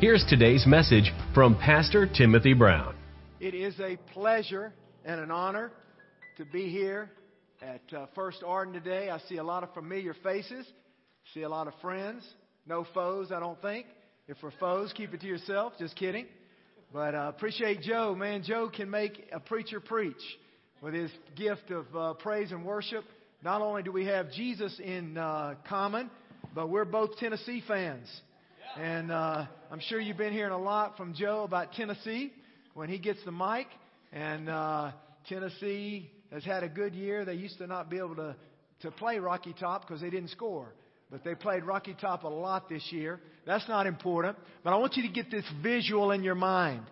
here's today's message from Pastor Timothy Brown. It is a pleasure and an honor to be here at uh, First Arden today. I see a lot of familiar faces, see a lot of friends, no foes, I don't think. If we're foes, keep it to yourself. Just kidding. But uh, appreciate Joe, man. Joe can make a preacher preach with his gift of uh, praise and worship. Not only do we have Jesus in uh, common, but we're both Tennessee fans. And uh, I'm sure you've been hearing a lot from Joe about Tennessee when he gets the mic. And uh, Tennessee has had a good year. They used to not be able to, to play Rocky Top because they didn't score. But they played Rocky Top a lot this year. That's not important. But I want you to get this visual in your mind.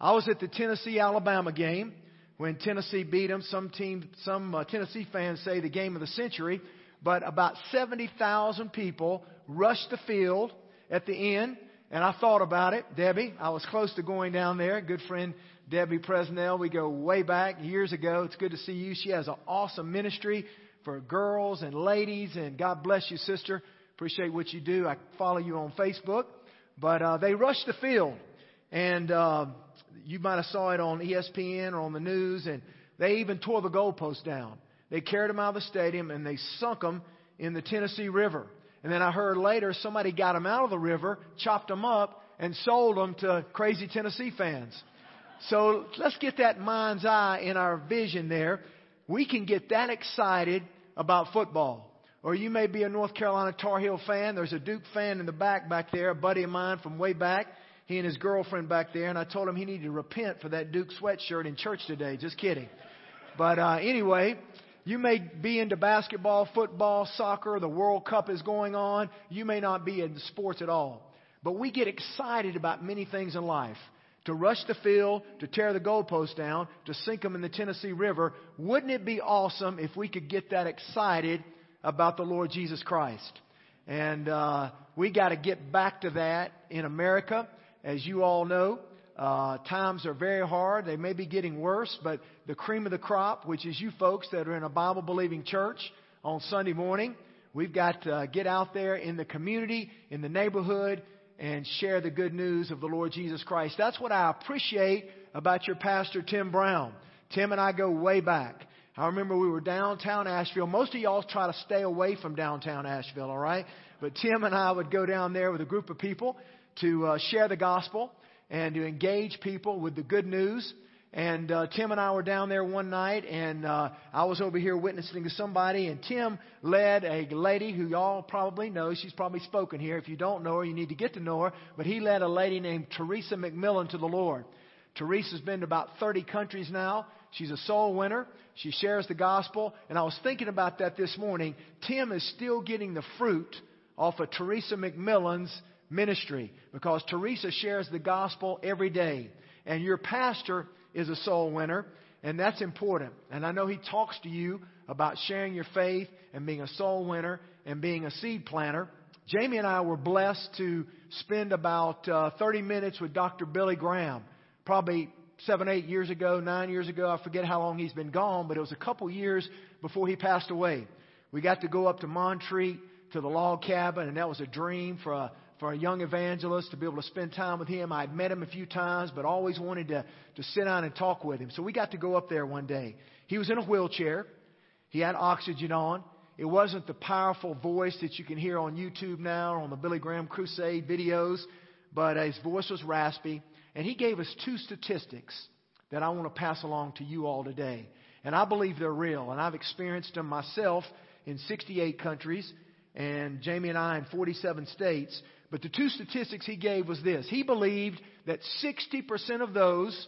I was at the Tennessee Alabama game when Tennessee beat them. Some team, some uh, Tennessee fans say the game of the century but about 70,000 people rushed the field at the end. And I thought about it, Debbie. I was close to going down there. Good friend Debbie Presnell. We go way back years ago. It's good to see you. She has an awesome ministry for girls and ladies. And God bless you, sister. Appreciate what you do. I follow you on Facebook. But uh, they rushed the field, and uh, you might have saw it on ESPN or on the news. And they even tore the goalpost down. They carried them out of the stadium and they sunk them in the Tennessee River. And then I heard later somebody got him out of the river, chopped him up, and sold him to crazy Tennessee fans. So let's get that mind's eye in our vision there. We can get that excited about football. Or you may be a North Carolina Tar Heel fan. There's a Duke fan in the back back there, a buddy of mine from way back. He and his girlfriend back there, and I told him he needed to repent for that Duke sweatshirt in church today. Just kidding. But uh, anyway, you may be into basketball, football, soccer, the World Cup is going on. You may not be in sports at all. But we get excited about many things in life. To rush the field, to tear the goalpost down, to sink them in the Tennessee River. Wouldn't it be awesome if we could get that excited about the Lord Jesus Christ? And uh, we got to get back to that in America. As you all know, uh, times are very hard. They may be getting worse, but the cream of the crop, which is you folks that are in a Bible believing church on Sunday morning, we've got to get out there in the community, in the neighborhood, and share the good news of the Lord Jesus Christ. That's what I appreciate about your pastor, Tim Brown. Tim and I go way back. I remember we were downtown Asheville. Most of y'all try to stay away from downtown Asheville, all right? But Tim and I would go down there with a group of people to uh, share the gospel and to engage people with the good news. And uh, Tim and I were down there one night, and uh, I was over here witnessing to somebody, and Tim led a lady who y'all probably know. She's probably spoken here. If you don't know her, you need to get to know her. But he led a lady named Teresa McMillan to the Lord. Teresa's been to about 30 countries now. She's a soul winner. She shares the gospel. And I was thinking about that this morning. Tim is still getting the fruit off of Teresa McMillan's ministry because Teresa shares the gospel every day. And your pastor is a soul winner, and that's important. And I know he talks to you about sharing your faith and being a soul winner and being a seed planter. Jamie and I were blessed to spend about uh, 30 minutes with Dr. Billy Graham, probably seven, eight years ago, nine years ago. I forget how long he's been gone, but it was a couple years before he passed away. We got to go up to Montreat to the log cabin, and that was a dream for a, for a young evangelist to be able to spend time with him. I'd met him a few times, but always wanted to, to sit down and talk with him. So we got to go up there one day. He was in a wheelchair. He had oxygen on. It wasn't the powerful voice that you can hear on YouTube now or on the Billy Graham Crusade videos, but his voice was raspy. And he gave us two statistics that I want to pass along to you all today. And I believe they're real. And I've experienced them myself in 68 countries and Jamie and I in 47 states. But the two statistics he gave was this. He believed that 60% of those,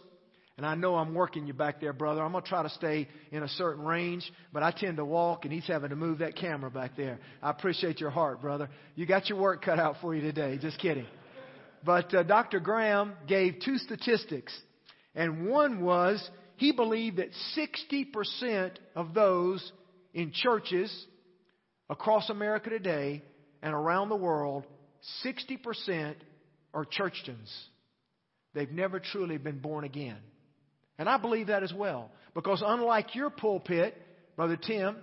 and I know I'm working you back there, brother. I'm going to try to stay in a certain range, but I tend to walk, and he's having to move that camera back there. I appreciate your heart, brother. You got your work cut out for you today. Just kidding. But uh, Dr. Graham gave two statistics. And one was he believed that 60% of those in churches across America today and around the world, 60% are churchtians. They've never truly been born again. And I believe that as well. Because unlike your pulpit, Brother Tim,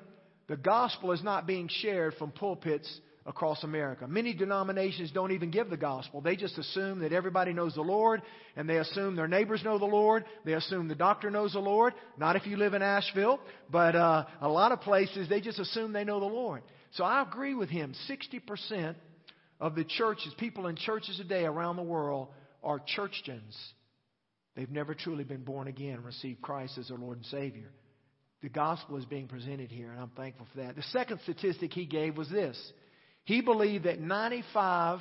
the gospel is not being shared from pulpits across America. Many denominations don't even give the gospel. They just assume that everybody knows the Lord, and they assume their neighbors know the Lord. They assume the doctor knows the Lord. Not if you live in Asheville, but uh, a lot of places they just assume they know the Lord. So I agree with him. 60% of the churches, people in churches today around the world, are churchtians. They've never truly been born again, received Christ as their Lord and Savior. The gospel is being presented here, and I'm thankful for that. The second statistic he gave was this he believed that 95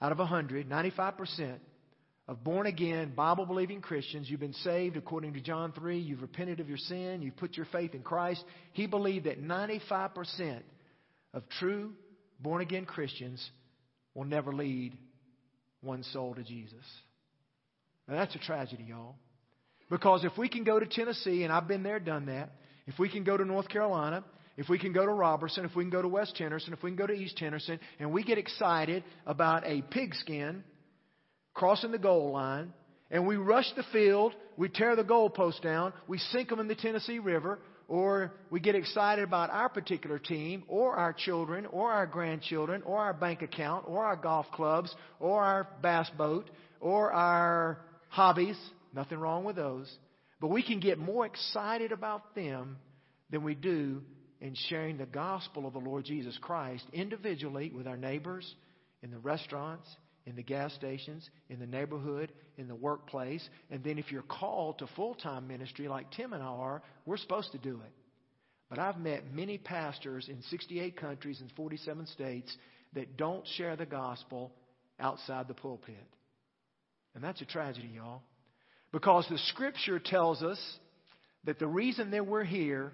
out of 100, 95% of born again, Bible believing Christians, you've been saved according to John 3, you've repented of your sin, you've put your faith in Christ. He believed that 95% of true born again Christians will never lead one soul to Jesus. Now that's a tragedy, y'all. Because if we can go to Tennessee, and I've been there, done that, if we can go to North Carolina, if we can go to Roberson, if we can go to West Henderson, if we can go to East Henderson, and we get excited about a pigskin crossing the goal line, and we rush the field, we tear the goalpost down, we sink them in the Tennessee River, or we get excited about our particular team, or our children, or our grandchildren, or our bank account, or our golf clubs, or our bass boat, or our hobbies. Nothing wrong with those. But we can get more excited about them than we do in sharing the gospel of the Lord Jesus Christ individually with our neighbors, in the restaurants, in the gas stations, in the neighborhood, in the workplace. And then if you're called to full time ministry like Tim and I are, we're supposed to do it. But I've met many pastors in 68 countries and 47 states that don't share the gospel outside the pulpit. And that's a tragedy, y'all. Because the scripture tells us that the reason that we're here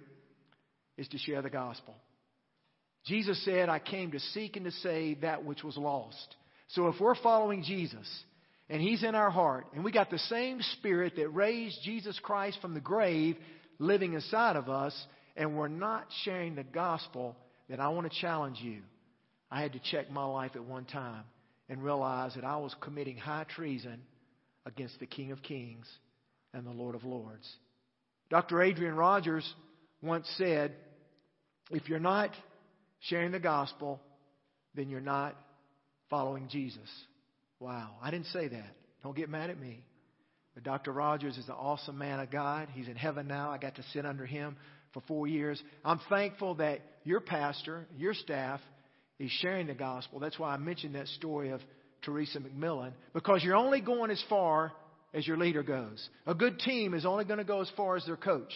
is to share the gospel. Jesus said, I came to seek and to save that which was lost. So if we're following Jesus and He's in our heart, and we got the same Spirit that raised Jesus Christ from the grave living inside of us, and we're not sharing the gospel, then I want to challenge you. I had to check my life at one time and realize that I was committing high treason against the King of Kings and the Lord of Lords. Dr. Adrian Rogers once said, if you're not sharing the gospel, then you're not following Jesus. Wow, I didn't say that. Don't get mad at me. But Dr. Rogers is an awesome man of God. He's in heaven now. I got to sit under him for four years. I'm thankful that your pastor, your staff, is sharing the gospel. That's why I mentioned that story of Teresa McMillan, because you're only going as far as your leader goes. A good team is only going to go as far as their coach.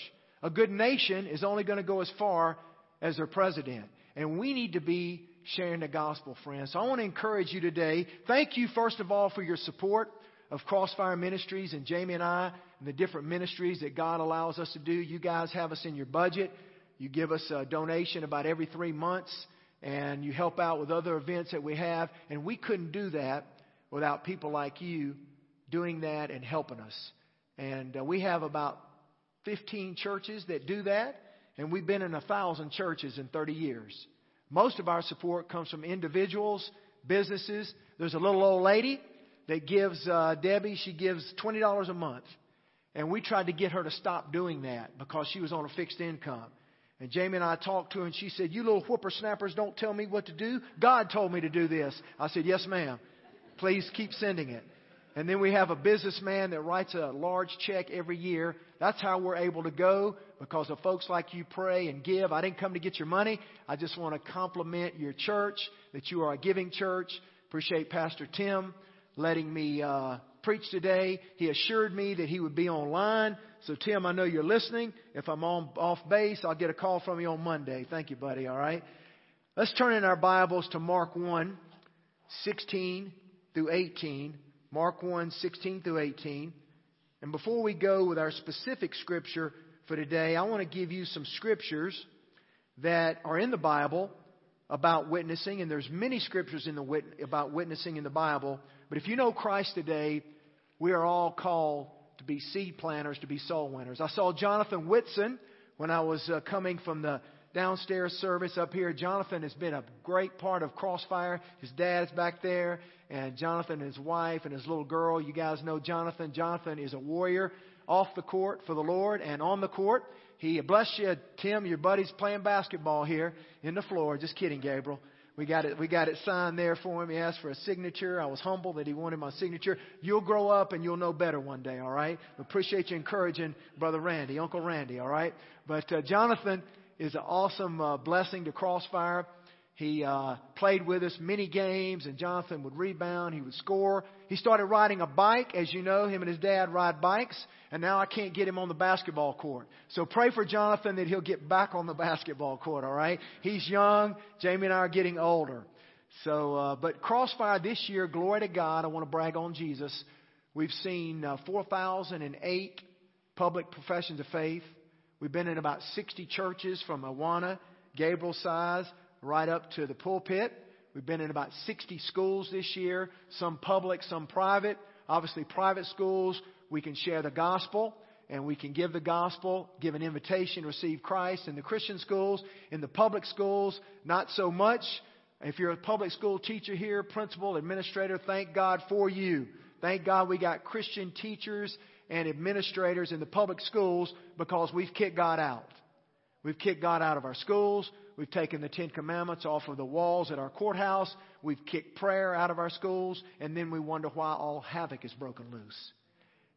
A good nation is only going to go as far as their president. And we need to be sharing the gospel, friends. So I want to encourage you today. Thank you, first of all, for your support of Crossfire Ministries and Jamie and I and the different ministries that God allows us to do. You guys have us in your budget. You give us a donation about every three months, and you help out with other events that we have. And we couldn't do that without people like you doing that and helping us. And uh, we have about 15 churches that do that, and we've been in a thousand churches in 30 years. Most of our support comes from individuals, businesses. There's a little old lady that gives uh, Debbie, she gives $20 a month. And we tried to get her to stop doing that because she was on a fixed income. And Jamie and I talked to her, and she said, You little whippersnappers don't tell me what to do. God told me to do this. I said, Yes, ma'am. Please keep sending it. And then we have a businessman that writes a large check every year. That's how we're able to go because of folks like you pray and give. I didn't come to get your money. I just want to compliment your church that you are a giving church. Appreciate Pastor Tim letting me uh, preach today. He assured me that he would be online. So Tim, I know you're listening. If I'm on off base, I'll get a call from you on Monday. Thank you, buddy. All right. Let's turn in our Bibles to Mark 1, 16 through 18. Mark 1, 16 through 18. And before we go with our specific scripture for today, I want to give you some scriptures that are in the Bible about witnessing, and there's many scriptures in the wit- about witnessing in the Bible. But if you know Christ today, we are all called to be seed planters, to be soul winners. I saw Jonathan Whitson when I was uh, coming from the downstairs service up here. Jonathan has been a great part of Crossfire. His dad's back there, and Jonathan and his wife and his little girl. You guys know Jonathan. Jonathan is a warrior off the court for the Lord and on the court. He bless you, Tim. Your buddy's playing basketball here in the floor. Just kidding, Gabriel. We got it. We got it signed there for him. He asked for a signature. I was humbled that he wanted my signature. You'll grow up and you'll know better one day. All right. Appreciate you encouraging brother Randy, Uncle Randy. All right. But uh, Jonathan is an awesome uh, blessing to Crossfire. He uh, played with us many games, and Jonathan would rebound. He would score. He started riding a bike. As you know, him and his dad ride bikes, and now I can't get him on the basketball court. So pray for Jonathan that he'll get back on the basketball court, all right? He's young. Jamie and I are getting older. So, uh, but Crossfire this year, glory to God, I want to brag on Jesus. We've seen uh, 4,008 public professions of faith. We've been in about 60 churches from Awana, Gabriel size right up to the pulpit. We've been in about 60 schools this year, some public, some private. Obviously, private schools, we can share the gospel and we can give the gospel, give an invitation receive Christ. In the Christian schools, in the public schools, not so much. If you're a public school teacher here, principal, administrator, thank God for you. Thank God we got Christian teachers and administrators in the public schools because we've kicked God out. We've kicked God out of our schools. We've taken the Ten Commandments off of the walls at our courthouse. We've kicked prayer out of our schools. And then we wonder why all havoc is broken loose.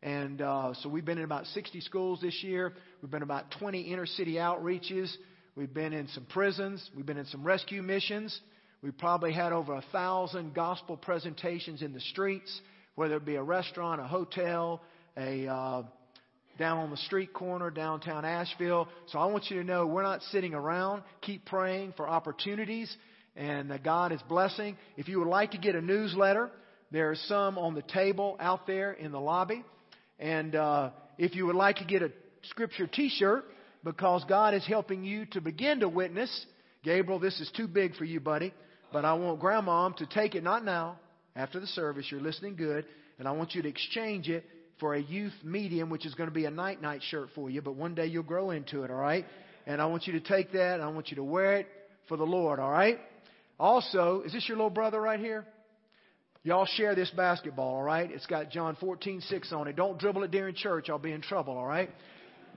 And uh, so we've been in about 60 schools this year. We've been about 20 inner city outreaches. We've been in some prisons. We've been in some rescue missions. We've probably had over a thousand gospel presentations in the streets, whether it be a restaurant, a hotel, a uh, down on the street corner, downtown Asheville. So I want you to know we're not sitting around. Keep praying for opportunities, and that God is blessing. If you would like to get a newsletter, there are some on the table out there in the lobby. And uh, if you would like to get a scripture T-shirt, because God is helping you to begin to witness, Gabriel, this is too big for you, buddy. But I want Grandma to take it, not now, after the service. You're listening good, and I want you to exchange it for a youth medium, which is going to be a night night shirt for you, but one day you'll grow into it, all right? And I want you to take that and I want you to wear it for the Lord, all right? Also, is this your little brother right here? Y'all share this basketball, all right? It's got John 14, 6 on it. Don't dribble it during church. I'll be in trouble, all right?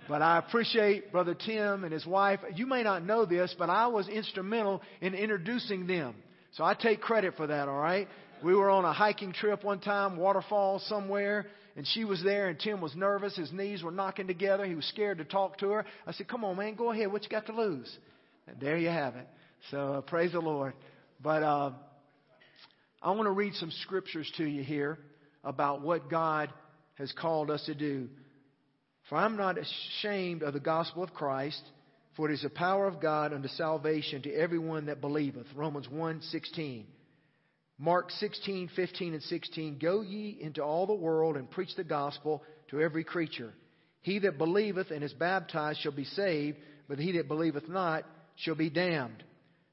But I appreciate Brother Tim and his wife. You may not know this, but I was instrumental in introducing them. So I take credit for that, all right? We were on a hiking trip one time, waterfall somewhere, and she was there, and Tim was nervous. His knees were knocking together. He was scared to talk to her. I said, Come on, man, go ahead. What you got to lose? And there you have it. So uh, praise the Lord. But uh, I want to read some scriptures to you here about what God has called us to do. For I'm not ashamed of the gospel of Christ, for it is the power of God unto salvation to everyone that believeth. Romans 1 16. Mark 16, 15, and 16 Go ye into all the world and preach the gospel to every creature. He that believeth and is baptized shall be saved, but he that believeth not shall be damned.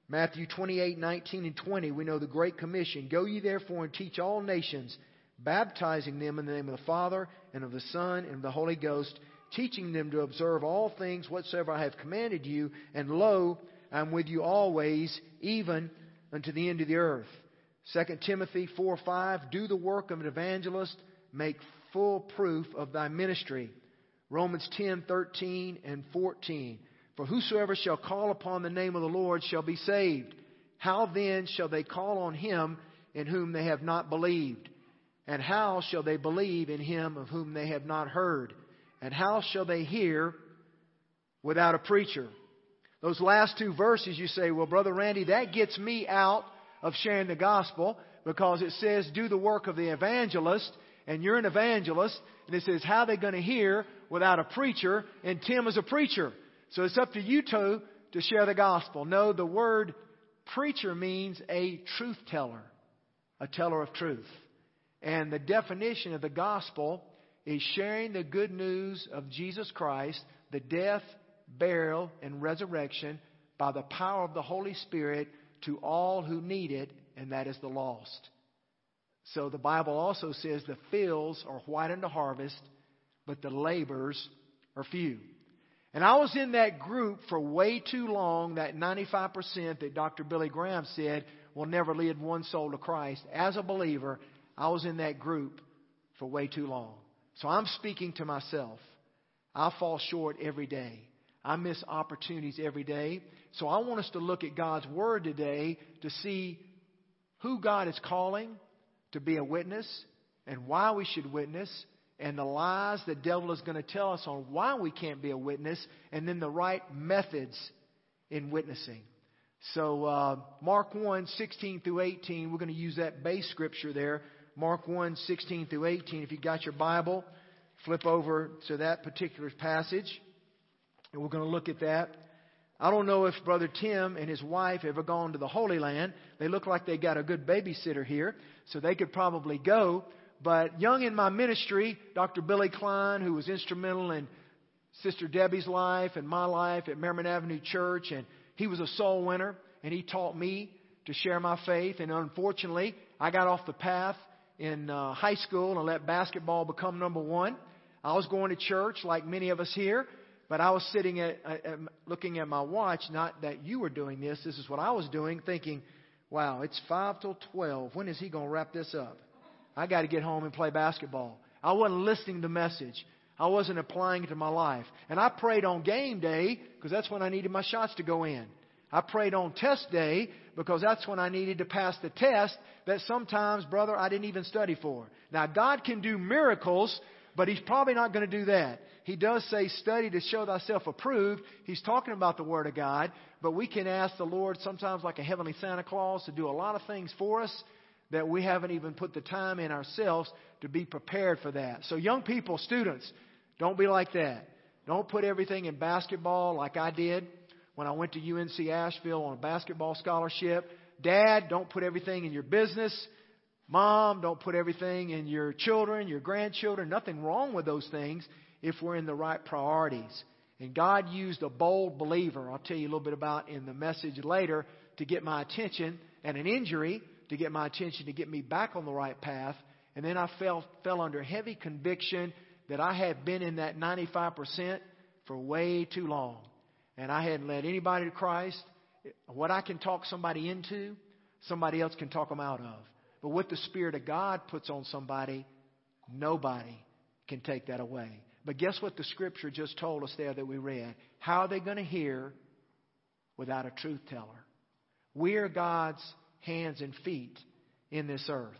Matthew 28, 19, and 20, we know the Great Commission. Go ye therefore and teach all nations, baptizing them in the name of the Father, and of the Son, and of the Holy Ghost, teaching them to observe all things whatsoever I have commanded you, and lo, I am with you always, even unto the end of the earth. 2 Timothy 4 5, do the work of an evangelist, make full proof of thy ministry. Romans 10 13 and 14. For whosoever shall call upon the name of the Lord shall be saved. How then shall they call on him in whom they have not believed? And how shall they believe in him of whom they have not heard? And how shall they hear without a preacher? Those last two verses, you say, well, Brother Randy, that gets me out of sharing the gospel because it says, do the work of the evangelist, and you're an evangelist, and it says, how are they going to hear without a preacher? And Tim is a preacher. So it's up to you two to share the gospel. No, the word preacher means a truth teller, a teller of truth. And the definition of the gospel is sharing the good news of Jesus Christ, the death, burial, and resurrection by the power of the Holy Spirit to all who need it, and that is the lost. So the Bible also says the fields are white unto harvest, but the labors are few. And I was in that group for way too long, that 95% that Dr. Billy Graham said will never lead one soul to Christ. As a believer, I was in that group for way too long. So I'm speaking to myself. I fall short every day. I miss opportunities every day. So I want us to look at God's Word today to see who God is calling to be a witness and why we should witness and the lies the devil is going to tell us on why we can't be a witness and then the right methods in witnessing. So, uh, Mark 1, 16 through 18, we're going to use that base scripture there. Mark 1, 16 through 18. If you've got your Bible, flip over to that particular passage. And we're going to look at that. I don't know if Brother Tim and his wife ever gone to the Holy Land. They look like they got a good babysitter here, so they could probably go. But young in my ministry, Dr. Billy Klein, who was instrumental in Sister Debbie's life and my life at Merrimon Avenue Church, and he was a soul winner, and he taught me to share my faith. And unfortunately, I got off the path in uh, high school and let basketball become number one. I was going to church like many of us here, but I was sitting at, at, looking at my watch, not that you were doing this. This is what I was doing, thinking, wow, it's 5 till 12. When is he going to wrap this up? I got to get home and play basketball. I wasn't listening to the message. I wasn't applying it to my life. And I prayed on game day because that's when I needed my shots to go in. I prayed on test day because that's when I needed to pass the test that sometimes, brother, I didn't even study for. Now, God can do miracles but he's probably not going to do that. He does say, study to show thyself approved. He's talking about the Word of God, but we can ask the Lord sometimes, like a heavenly Santa Claus, to do a lot of things for us that we haven't even put the time in ourselves to be prepared for that. So, young people, students, don't be like that. Don't put everything in basketball like I did when I went to UNC Asheville on a basketball scholarship. Dad, don't put everything in your business. Mom, don't put everything in your children, your grandchildren. Nothing wrong with those things if we're in the right priorities. And God used a bold believer, I'll tell you a little bit about in the message later, to get my attention, and an injury to get my attention to get me back on the right path. And then I fell, fell under heavy conviction that I had been in that 95% for way too long. And I hadn't led anybody to Christ. What I can talk somebody into, somebody else can talk them out of. But what the Spirit of God puts on somebody, nobody can take that away. But guess what the Scripture just told us there that we read? How are they going to hear without a truth teller? We are God's hands and feet in this earth.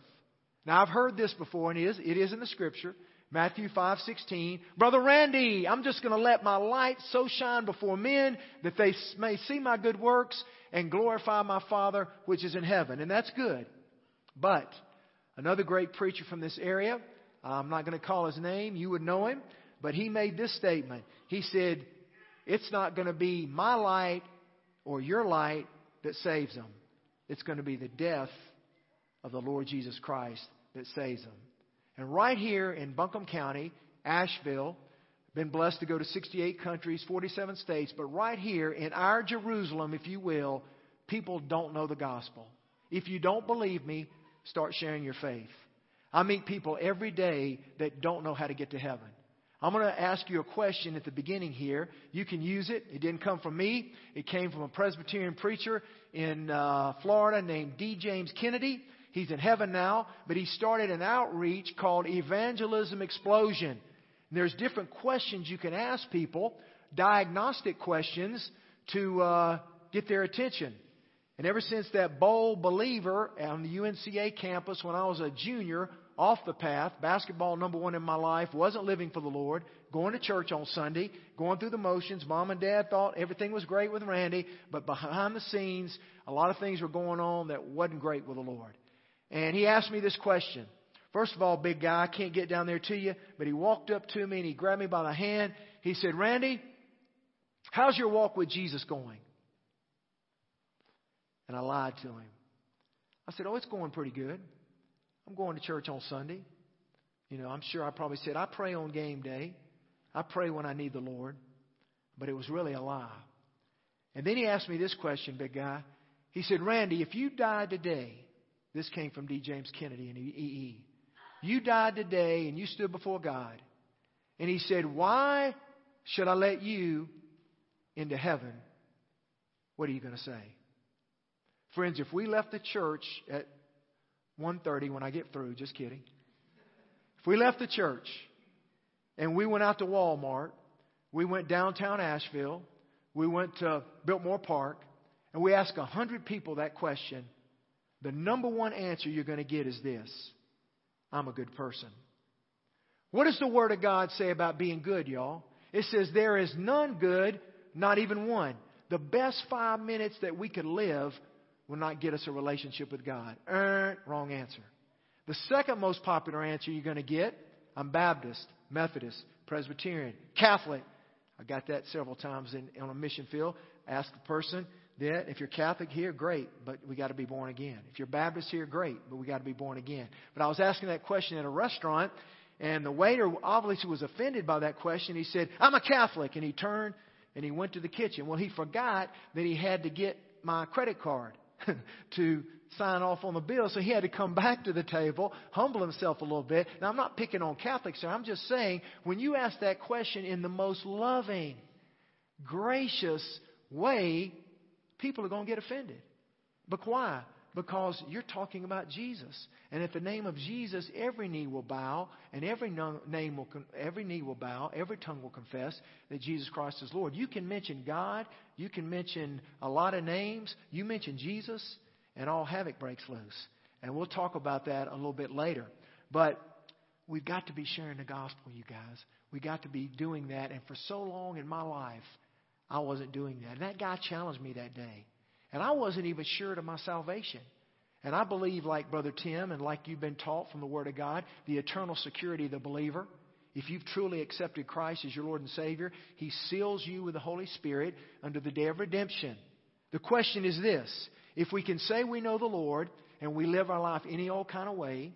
Now I've heard this before, and it is, it is in the Scripture. Matthew 5:16, Brother Randy, I'm just going to let my light so shine before men that they may see my good works and glorify my Father which is in heaven. And that's good. But another great preacher from this area, I'm not going to call his name, you would know him, but he made this statement. He said, It's not going to be my light or your light that saves them, it's going to be the death of the Lord Jesus Christ that saves them. And right here in Buncombe County, Asheville, been blessed to go to 68 countries, 47 states, but right here in our Jerusalem, if you will, people don't know the gospel. If you don't believe me, start sharing your faith. I meet people every day that don't know how to get to heaven. I'm going to ask you a question at the beginning here. You can use it. It didn't come from me. It came from a Presbyterian preacher in uh, Florida named D. James Kennedy. He's in heaven now, but he started an outreach called Evangelism Explosion. And there's different questions you can ask people, diagnostic questions to uh, get their attention. And ever since that bold believer on the UNCA campus when I was a junior, off the path, basketball number one in my life, wasn't living for the Lord, going to church on Sunday, going through the motions. Mom and dad thought everything was great with Randy, but behind the scenes, a lot of things were going on that wasn't great with the Lord. And he asked me this question. First of all, big guy, I can't get down there to you, but he walked up to me and he grabbed me by the hand. He said, Randy, how's your walk with Jesus going? And I lied to him. I said, Oh, it's going pretty good. I'm going to church on Sunday. You know, I'm sure I probably said, I pray on game day. I pray when I need the Lord. But it was really a lie. And then he asked me this question, big guy. He said, Randy, if you died today, This came from D. James Kennedy in EE. You died today and you stood before God. And He said, Why should I let you into heaven? What are you going to say? Friends, if we left the church at 1.30 when I get through, just kidding. If we left the church and we went out to Walmart, we went downtown Asheville, we went to Biltmore Park, and we asked 100 people that question, the number one answer you're going to get is this I'm a good person. What does the Word of God say about being good, y'all? It says, There is none good, not even one. The best five minutes that we could live will not get us a relationship with God. Er, wrong answer. The second most popular answer you're going to get I'm Baptist, Methodist, Presbyterian, Catholic. I got that several times in, on a mission field. Ask a person that if you're Catholic here, great, but we got to be born again. If you're Baptist here, great, but we got to be born again. But I was asking that question at a restaurant, and the waiter obviously was offended by that question. He said, I'm a Catholic. And he turned and he went to the kitchen. Well, he forgot that he had to get my credit card to sign off on the bill. So he had to come back to the table, humble himself a little bit. Now, I'm not picking on Catholics here. I'm just saying, when you ask that question in the most loving, gracious way, people are going to get offended. But why? Because you're talking about Jesus. And at the name of Jesus, every knee will bow, and every name will every knee will bow, every tongue will confess that Jesus Christ is Lord. You can mention God, you can mention a lot of names, you mention Jesus, and all havoc breaks loose. And we'll talk about that a little bit later. But we've got to be sharing the gospel, you guys. We've got to be doing that. And for so long in my life, I wasn't doing that. And that guy challenged me that day. And I wasn't even sure of my salvation. And I believe, like Brother Tim and like you've been taught from the Word of God, the eternal security of the believer. If you've truly accepted Christ as your Lord and Savior, He seals you with the Holy Spirit under the day of redemption. The question is this if we can say we know the Lord and we live our life any old kind of way,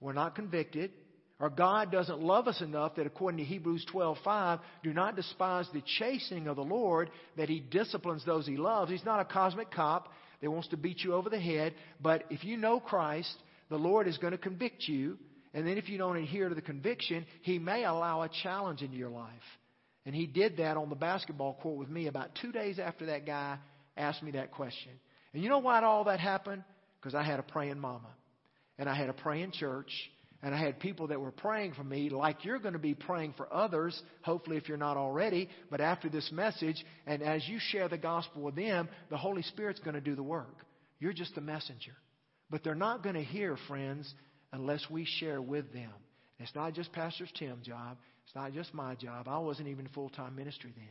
we're not convicted, or God doesn't love us enough that according to Hebrews 12:5, do not despise the chastening of the Lord that he disciplines those he loves. He's not a cosmic cop that wants to beat you over the head, but if you know Christ, the Lord is going to convict you, and then if you don't adhere to the conviction, he may allow a challenge into your life. And he did that on the basketball court with me about 2 days after that guy asked me that question. And you know why all that happened? Because I had a praying mama. And I had a praying church and I had people that were praying for me, like you're going to be praying for others, hopefully, if you're not already. But after this message, and as you share the gospel with them, the Holy Spirit's going to do the work. You're just the messenger. But they're not going to hear, friends, unless we share with them. It's not just Pastor Tim's job, it's not just my job. I wasn't even full time ministry then.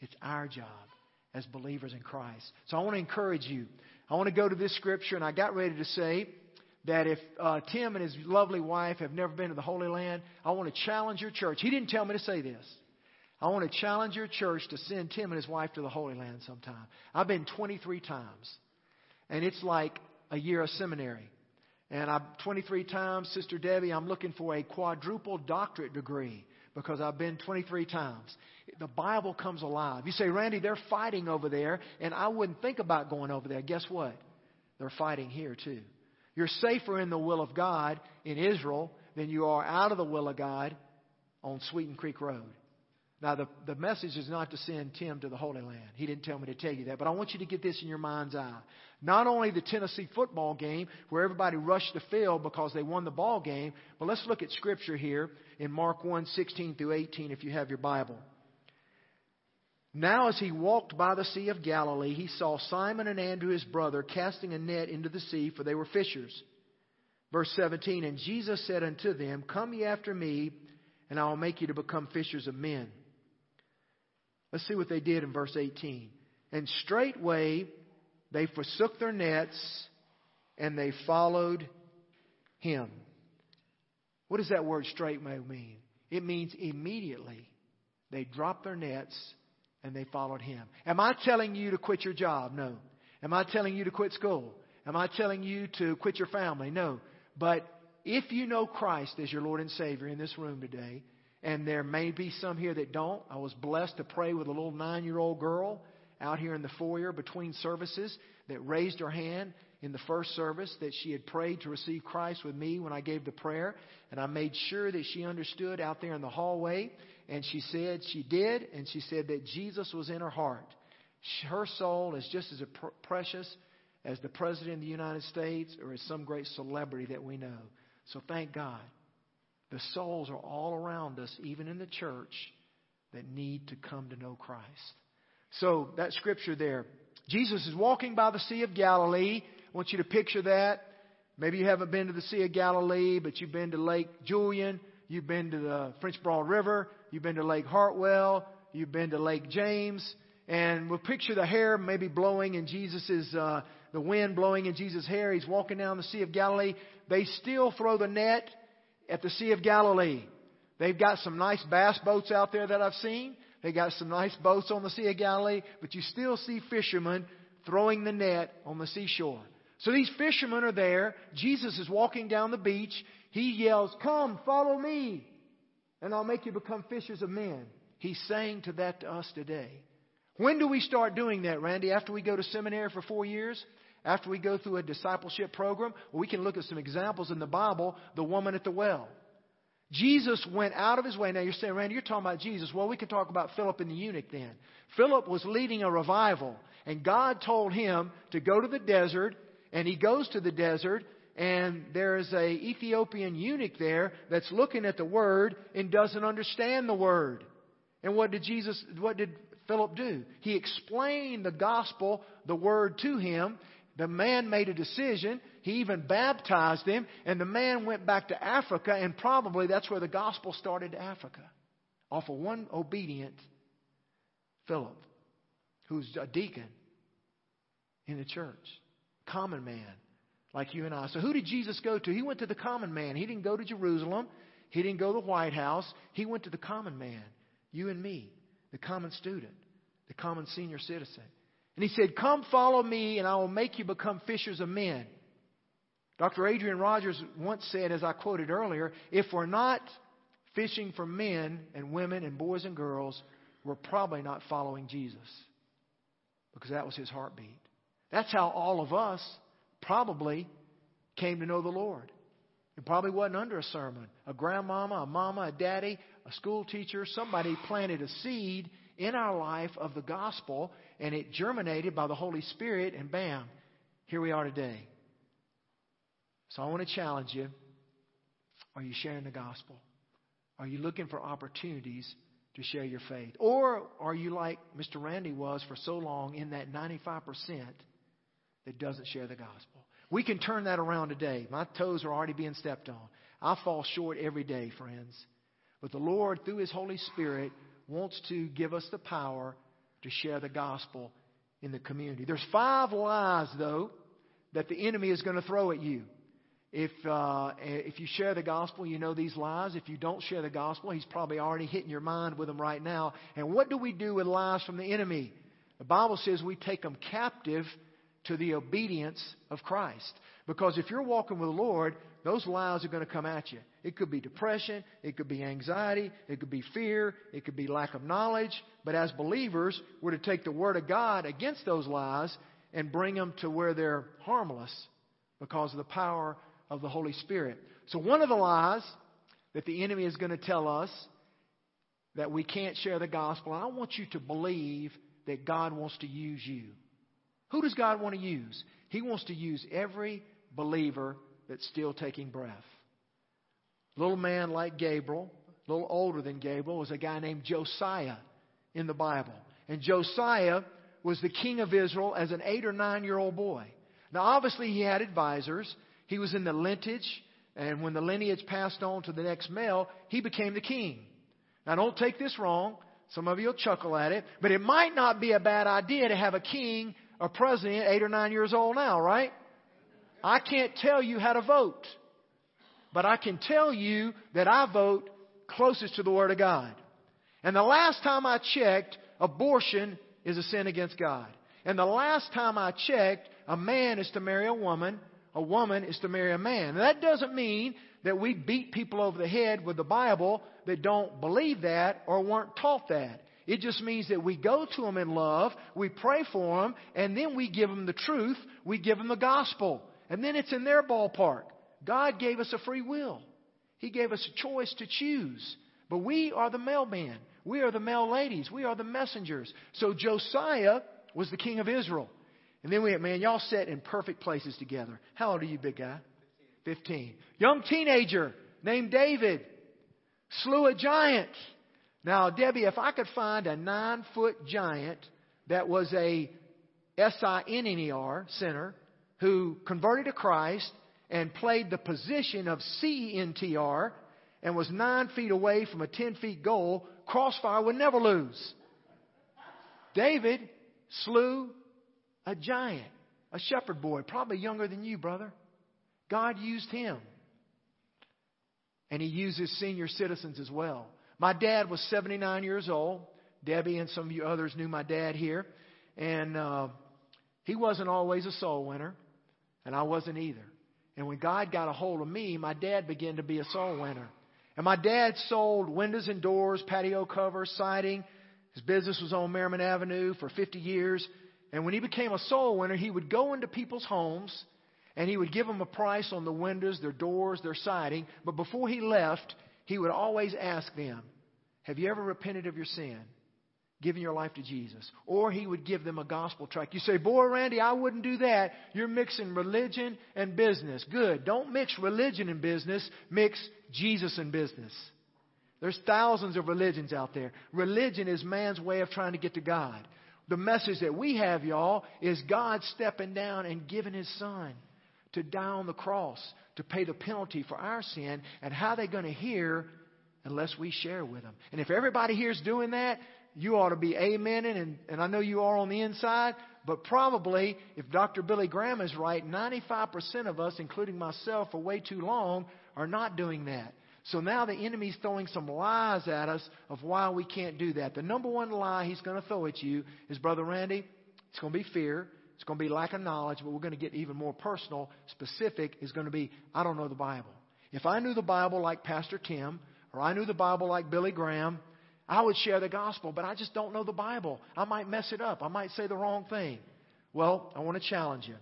It's our job as believers in Christ. So I want to encourage you. I want to go to this scripture, and I got ready to say, that if uh, Tim and his lovely wife have never been to the Holy Land, I want to challenge your church. He didn't tell me to say this. I want to challenge your church to send Tim and his wife to the Holy Land sometime. I've been 23 times, and it's like a year of seminary. And I'm 23 times, Sister Debbie, I'm looking for a quadruple doctorate degree because I've been 23 times. The Bible comes alive. You say, Randy, they're fighting over there, and I wouldn't think about going over there. Guess what? They're fighting here too. You're safer in the will of God in Israel than you are out of the will of God on Sweeten Creek Road. Now, the, the message is not to send Tim to the Holy Land. He didn't tell me to tell you that. But I want you to get this in your mind's eye. Not only the Tennessee football game, where everybody rushed the field because they won the ball game, but let's look at Scripture here in Mark 1 16 through 18 if you have your Bible. Now, as he walked by the Sea of Galilee, he saw Simon and Andrew, his brother, casting a net into the sea, for they were fishers. Verse 17 And Jesus said unto them, Come ye after me, and I will make you to become fishers of men. Let's see what they did in verse 18. And straightway they forsook their nets, and they followed him. What does that word straightway mean? It means immediately. They dropped their nets and they followed him. Am I telling you to quit your job? No. Am I telling you to quit school? Am I telling you to quit your family? No. But if you know Christ as your Lord and Savior in this room today, and there may be some here that don't, I was blessed to pray with a little nine year old girl out here in the foyer between services that raised her hand in the first service that she had prayed to receive Christ with me when I gave the prayer. And I made sure that she understood out there in the hallway. And she said she did. And she said that Jesus was in her heart. Her soul is just as precious as the President of the United States or as some great celebrity that we know. So thank God. The souls are all around us, even in the church, that need to come to know Christ. So that scripture there. Jesus is walking by the Sea of Galilee. I want you to picture that. Maybe you haven't been to the Sea of Galilee, but you've been to Lake Julian. You've been to the French Broad River. You've been to Lake Hartwell. You've been to Lake James. And we'll picture the hair maybe blowing in Jesus's, uh, the wind blowing in Jesus' hair. He's walking down the Sea of Galilee. They still throw the net at the Sea of Galilee. They've got some nice bass boats out there that I've seen. They got some nice boats on the Sea of Galilee, but you still see fishermen throwing the net on the seashore. So these fishermen are there. Jesus is walking down the beach. He yells, Come, follow me, and I'll make you become fishers of men. He's saying to that to us today. When do we start doing that, Randy? After we go to seminary for four years? After we go through a discipleship program? Well, we can look at some examples in the Bible. The woman at the well. Jesus went out of his way. Now you're saying, Randy, you're talking about Jesus. Well, we can talk about Philip and the eunuch then. Philip was leading a revival, and God told him to go to the desert, and he goes to the desert, and there is a Ethiopian eunuch there that's looking at the word and doesn't understand the word. And what did Jesus, what did Philip do? He explained the gospel, the word to him, the man made a decision. He even baptized him, and the man went back to Africa, and probably that's where the gospel started to Africa. Off of one obedient Philip, who's a deacon in the church, common man like you and I. So who did Jesus go to? He went to the common man. He didn't go to Jerusalem. He didn't go to the White House. He went to the common man, you and me, the common student, the common senior citizen. And he said, Come follow me, and I will make you become fishers of men. Dr. Adrian Rogers once said, as I quoted earlier, if we're not fishing for men and women and boys and girls, we're probably not following Jesus. Because that was his heartbeat. That's how all of us probably came to know the Lord. It probably wasn't under a sermon. A grandmama, a mama, a daddy, a school teacher, somebody planted a seed in our life of the gospel, and it germinated by the Holy Spirit, and bam, here we are today. So I want to challenge you. Are you sharing the gospel? Are you looking for opportunities to share your faith? Or are you like Mr. Randy was for so long in that 95% that doesn't share the gospel? We can turn that around today. My toes are already being stepped on. I fall short every day, friends. But the Lord, through His Holy Spirit, wants to give us the power to share the gospel in the community. There's five lies, though, that the enemy is going to throw at you. If, uh, if you share the gospel, you know these lies. If you don't share the gospel, he's probably already hitting your mind with them right now. And what do we do with lies from the enemy? The Bible says we take them captive to the obedience of Christ. Because if you're walking with the Lord, those lies are going to come at you. It could be depression, it could be anxiety, it could be fear, it could be lack of knowledge. But as believers, we're to take the Word of God against those lies and bring them to where they're harmless because of the power of the Holy Spirit. So, one of the lies that the enemy is going to tell us that we can't share the gospel, I want you to believe that God wants to use you. Who does God want to use? He wants to use every believer that's still taking breath. Little man like Gabriel, a little older than Gabriel, was a guy named Josiah in the Bible. And Josiah was the king of Israel as an eight or nine year old boy. Now, obviously, he had advisors. He was in the lineage, and when the lineage passed on to the next male, he became the king. Now, don't take this wrong. Some of you will chuckle at it, but it might not be a bad idea to have a king or president eight or nine years old now, right? I can't tell you how to vote, but I can tell you that I vote closest to the Word of God. And the last time I checked, abortion is a sin against God. And the last time I checked, a man is to marry a woman, a woman is to marry a man. That doesn't mean that we beat people over the head with the Bible that don't believe that or weren't taught that. It just means that we go to them in love, we pray for them, and then we give them the truth, we give them the gospel. And then it's in their ballpark. God gave us a free will. He gave us a choice to choose. But we are the mailman. We are the mail ladies. We are the messengers. So Josiah was the king of Israel. And then we had, man, y'all sat in perfect places together. How old are you, big guy? 15. Young teenager named David slew a giant. Now, Debbie, if I could find a nine foot giant that was a S I N N E R sinner who converted to Christ and played the position of C N T R and was nine feet away from a 10 feet goal, Crossfire would never lose. David slew a giant, a shepherd boy, probably younger than you, brother. God used him. And he uses senior citizens as well. My dad was 79 years old. Debbie and some of you others knew my dad here. And uh, he wasn't always a soul winner, and I wasn't either. And when God got a hold of me, my dad began to be a soul winner. And my dad sold windows and doors, patio covers, siding. His business was on Merrimon Avenue for 50 years. And when he became a soul winner, he would go into people's homes and he would give them a price on the windows, their doors, their siding. But before he left, he would always ask them, Have you ever repented of your sin? Giving your life to Jesus. Or he would give them a gospel tract. You say, Boy, Randy, I wouldn't do that. You're mixing religion and business. Good. Don't mix religion and business, mix Jesus and business. There's thousands of religions out there. Religion is man's way of trying to get to God. The message that we have, y'all, is God stepping down and giving his son to die on the cross to pay the penalty for our sin. And how are they going to hear unless we share with them? And if everybody here is doing that, you ought to be amening, and, and I know you are on the inside, but probably, if Dr. Billy Graham is right, 95% of us, including myself, for way too long, are not doing that. So now the enemy's throwing some lies at us of why we can't do that. The number one lie he's going to throw at you is, Brother Randy, it's going to be fear. It's going to be lack of knowledge, but we're going to get even more personal. Specific is going to be, I don't know the Bible. If I knew the Bible like Pastor Tim, or I knew the Bible like Billy Graham, I would share the gospel, but I just don't know the Bible. I might mess it up. I might say the wrong thing. Well, I want to challenge you.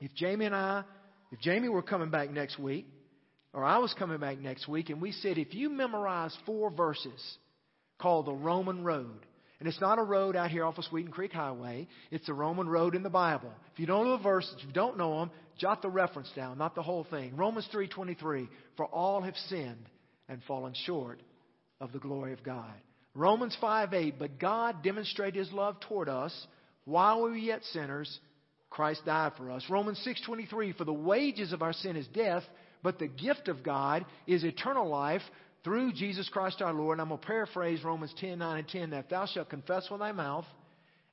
If Jamie and I, if Jamie were coming back next week, or I was coming back next week, and we said, if you memorize four verses called the Roman Road, and it's not a road out here off of Sweeten Creek Highway. It's a Roman road in the Bible. If you don't know the verses, if you don't know them, jot the reference down, not the whole thing. Romans 3.23, for all have sinned and fallen short of the glory of God. Romans 5.8, but God demonstrated His love toward us while we were yet sinners. Christ died for us. Romans 6.23, for the wages of our sin is death, but the gift of God is eternal life through Jesus Christ our Lord. And I'm going to paraphrase Romans 10, 9, and 10 that if thou shalt confess with thy mouth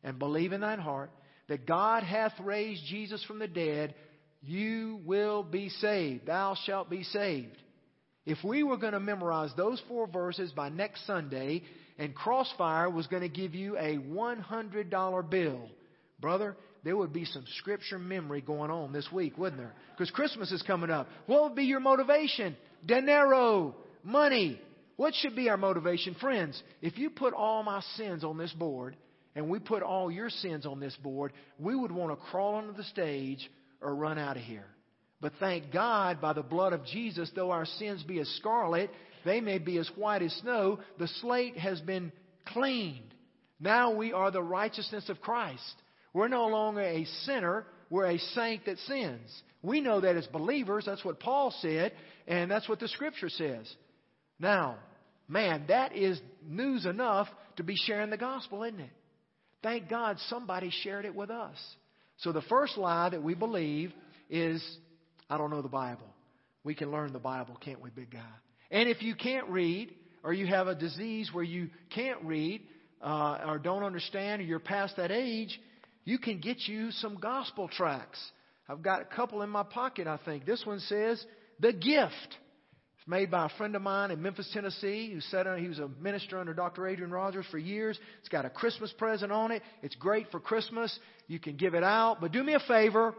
and believe in thine heart that God hath raised Jesus from the dead, you will be saved. Thou shalt be saved. If we were going to memorize those four verses by next Sunday, and Crossfire was going to give you a $100 bill, brother, there would be some scripture memory going on this week, wouldn't there? Because Christmas is coming up. What would be your motivation? Dinero money. What should be our motivation? Friends, if you put all my sins on this board and we put all your sins on this board, we would want to crawl under the stage or run out of here. But thank God, by the blood of Jesus, though our sins be as scarlet, they may be as white as snow. The slate has been cleaned. Now we are the righteousness of Christ. We're no longer a sinner, we're a saint that sins. We know that as believers. That's what Paul said, and that's what the Scripture says. Now, man, that is news enough to be sharing the gospel, isn't it? Thank God somebody shared it with us. So the first lie that we believe is, I don't know the Bible. We can learn the Bible, can't we, big guy? And if you can't read, or you have a disease where you can't read, uh, or don't understand, or you're past that age, you can get you some gospel tracts. I've got a couple in my pocket, I think. This one says, The Gift. It's made by a friend of mine in Memphis, Tennessee, who said he was a minister under Dr. Adrian Rogers for years. It's got a Christmas present on it. It's great for Christmas. You can give it out. But do me a favor.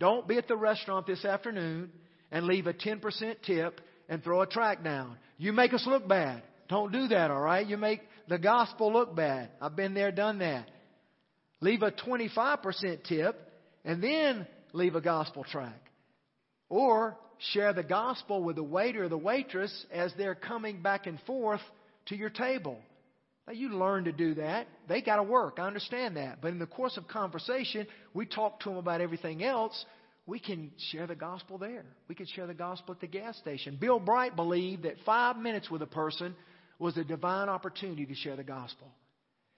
Don't be at the restaurant this afternoon and leave a 10% tip and throw a tract down. You make us look bad. Don't do that, all right? You make the gospel look bad. I've been there, done that. Leave a 25% tip and then leave a gospel tract. Or share the gospel with the waiter or the waitress as they're coming back and forth to your table. Now, you learn to do that. They got to work. I understand that. But in the course of conversation, we talk to them about everything else. We can share the gospel there. We can share the gospel at the gas station. Bill Bright believed that five minutes with a person was a divine opportunity to share the gospel.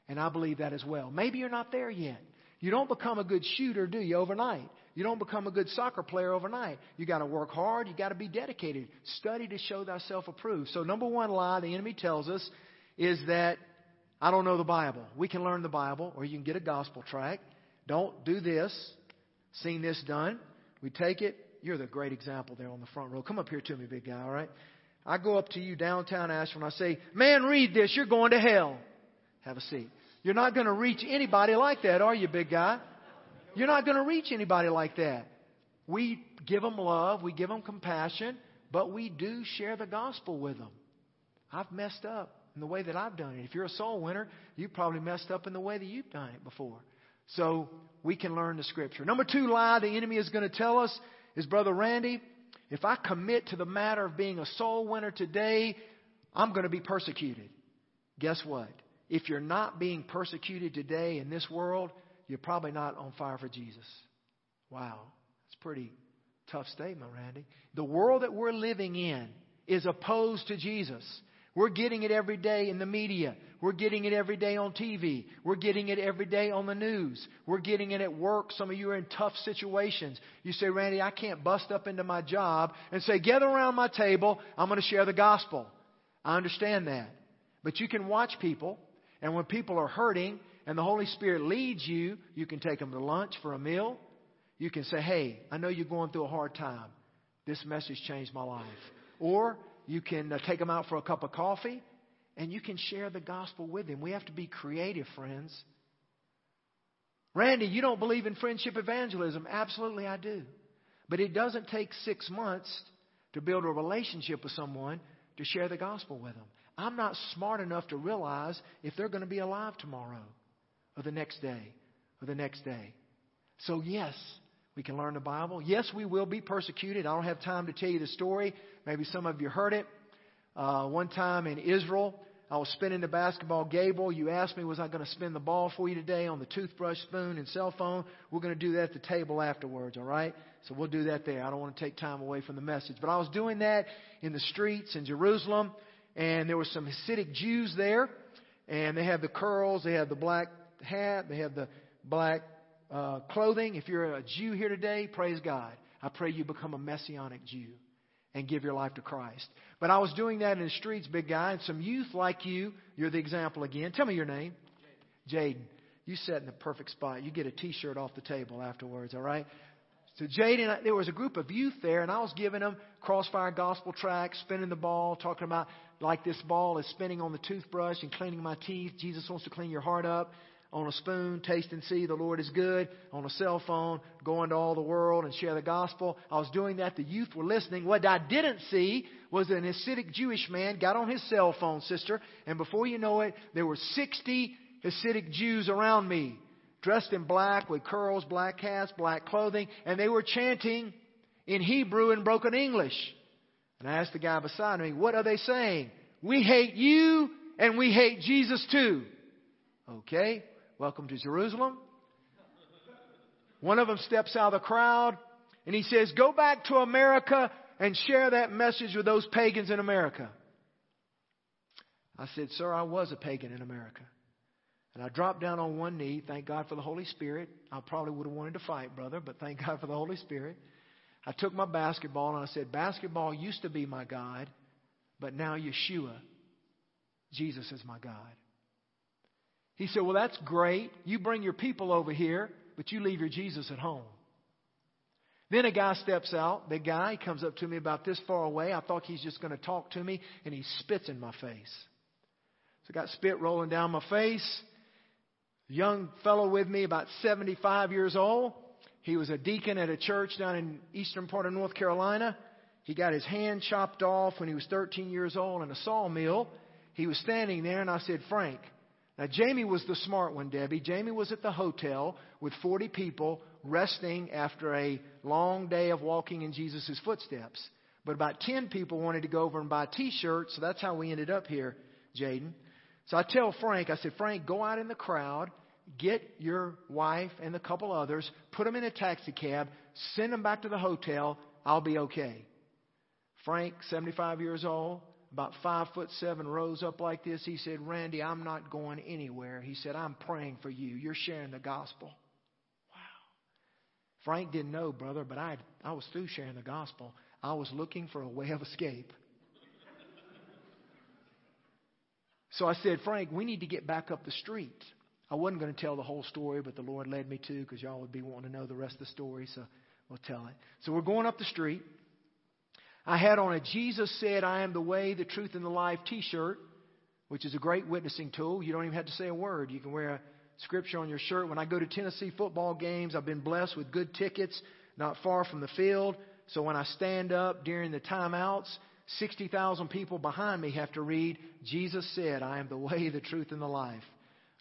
And I believe that as well. Maybe you're not there yet. You don't become a good shooter, do you, overnight? You don't become a good soccer player overnight. You got to work hard. You got to be dedicated. Study to show thyself approved. So, number one lie the enemy tells us is that I don't know the Bible. We can learn the Bible, or you can get a gospel tract. Don't do this. Seen this done. We take it. You're the great example there on the front row. Come up here to me, big guy, all right? I go up to you downtown Asheville and I say, Man, read this. You're going to hell. Have a seat. You're not going to reach anybody like that, are you, big guy? You're not going to reach anybody like that. We give them love, we give them compassion, but we do share the gospel with them. I've messed up in the way that I've done it. If you're a soul winner, you probably messed up in the way that you've done it before. So we can learn the scripture. Number two lie the enemy is going to tell us is, Brother Randy, if I commit to the matter of being a soul winner today, I'm going to be persecuted. Guess what? If you're not being persecuted today in this world, you're probably not on fire for Jesus. Wow. That's a pretty tough statement, Randy. The world that we're living in is opposed to Jesus. We're getting it every day in the media. We're getting it every day on TV. We're getting it every day on the news. We're getting it at work. Some of you are in tough situations. You say, Randy, I can't bust up into my job and say, gather around my table. I'm going to share the gospel. I understand that. But you can watch people, and when people are hurting and the Holy Spirit leads you, you can take them to lunch for a meal. You can say, hey, I know you're going through a hard time. This message changed my life. Or you can uh, take them out for a cup of coffee and you can share the gospel with them. We have to be creative, friends. Randy, you don't believe in friendship evangelism. Absolutely, I do. But it doesn't take six months to build a relationship with someone to share the gospel with them. I'm not smart enough to realize if they're going to be alive tomorrow or the next day or the next day. So, yes, we can learn the Bible. Yes, we will be persecuted. I don't have time to tell you the story. Maybe some of you heard it. Uh, one time in Israel, I was spinning the basketball gable. You asked me, was I going to spin the ball for you today on the toothbrush, spoon, and cell phone? We're going to do that at the table afterwards, all right? So we'll do that there. I don't want to take time away from the message. But I was doing that in the streets in Jerusalem, and there were some Hasidic Jews there, and they have the curls, they have the black hat, they have the black uh, clothing. If you're a Jew here today, praise God. I pray you become a messianic Jew and give your life to Christ. But I was doing that in the streets, big guy, and some youth like you, you're the example again. Tell me your name. Jaden. You sat in the perfect spot. You get a t shirt off the table afterwards, all right? So Jaden, there was a group of youth there, and I was giving them crossfire gospel tracts, spinning the ball, talking about like this ball is spinning on the toothbrush and cleaning my teeth. Jesus wants to clean your heart up on a spoon, taste and see the Lord is good, on a cell phone, go into all the world and share the gospel. I was doing that. The youth were listening. What I didn't see was an Hasidic Jewish man got on his cell phone, sister, and before you know it, there were 60 Hasidic Jews around me, dressed in black with curls, black hats, black clothing, and they were chanting in Hebrew and broken English. And I asked the guy beside me, what are they saying? We hate you and we hate Jesus too. Okay. Welcome to Jerusalem. One of them steps out of the crowd and he says, Go back to America and share that message with those pagans in America. I said, Sir, I was a pagan in America. And I dropped down on one knee. Thank God for the Holy Spirit. I probably would have wanted to fight, brother, but thank God for the Holy Spirit. I took my basketball and I said, Basketball used to be my God, but now Yeshua, Jesus is my God. He said, Well, that's great. You bring your people over here, but you leave your Jesus at home. Then a guy steps out, big guy, he comes up to me about this far away. I thought he's just going to talk to me, and he spits in my face. So I got spit rolling down my face. Young fellow with me, about 75 years old. He was a deacon at a church down in eastern part of North Carolina. He got his hand chopped off when he was 13 years old in a sawmill. he was standing there, and I said, Frank. Now, Jamie was the smart one, Debbie. Jamie was at the hotel with 40 people resting after a long day of walking in Jesus' footsteps. But about 10 people wanted to go over and buy t shirts, so that's how we ended up here, Jaden. So I tell Frank, I said, Frank, go out in the crowd, get your wife and a couple others, put them in a taxi cab, send them back to the hotel. I'll be okay. Frank, 75 years old, about five foot seven, rose up like this. He said, Randy, I'm not going anywhere. He said, I'm praying for you. You're sharing the gospel. Wow. Frank didn't know, brother, but I, I was through sharing the gospel. I was looking for a way of escape. So I said, Frank, we need to get back up the street. I wasn't going to tell the whole story, but the Lord led me to because y'all would be wanting to know the rest of the story, so we'll tell it. So we're going up the street. I had on a Jesus said, I am the way, the truth, and the life t shirt, which is a great witnessing tool. You don't even have to say a word. You can wear a scripture on your shirt. When I go to Tennessee football games, I've been blessed with good tickets not far from the field. So when I stand up during the timeouts, 60,000 people behind me have to read, Jesus said, I am the way, the truth, and the life.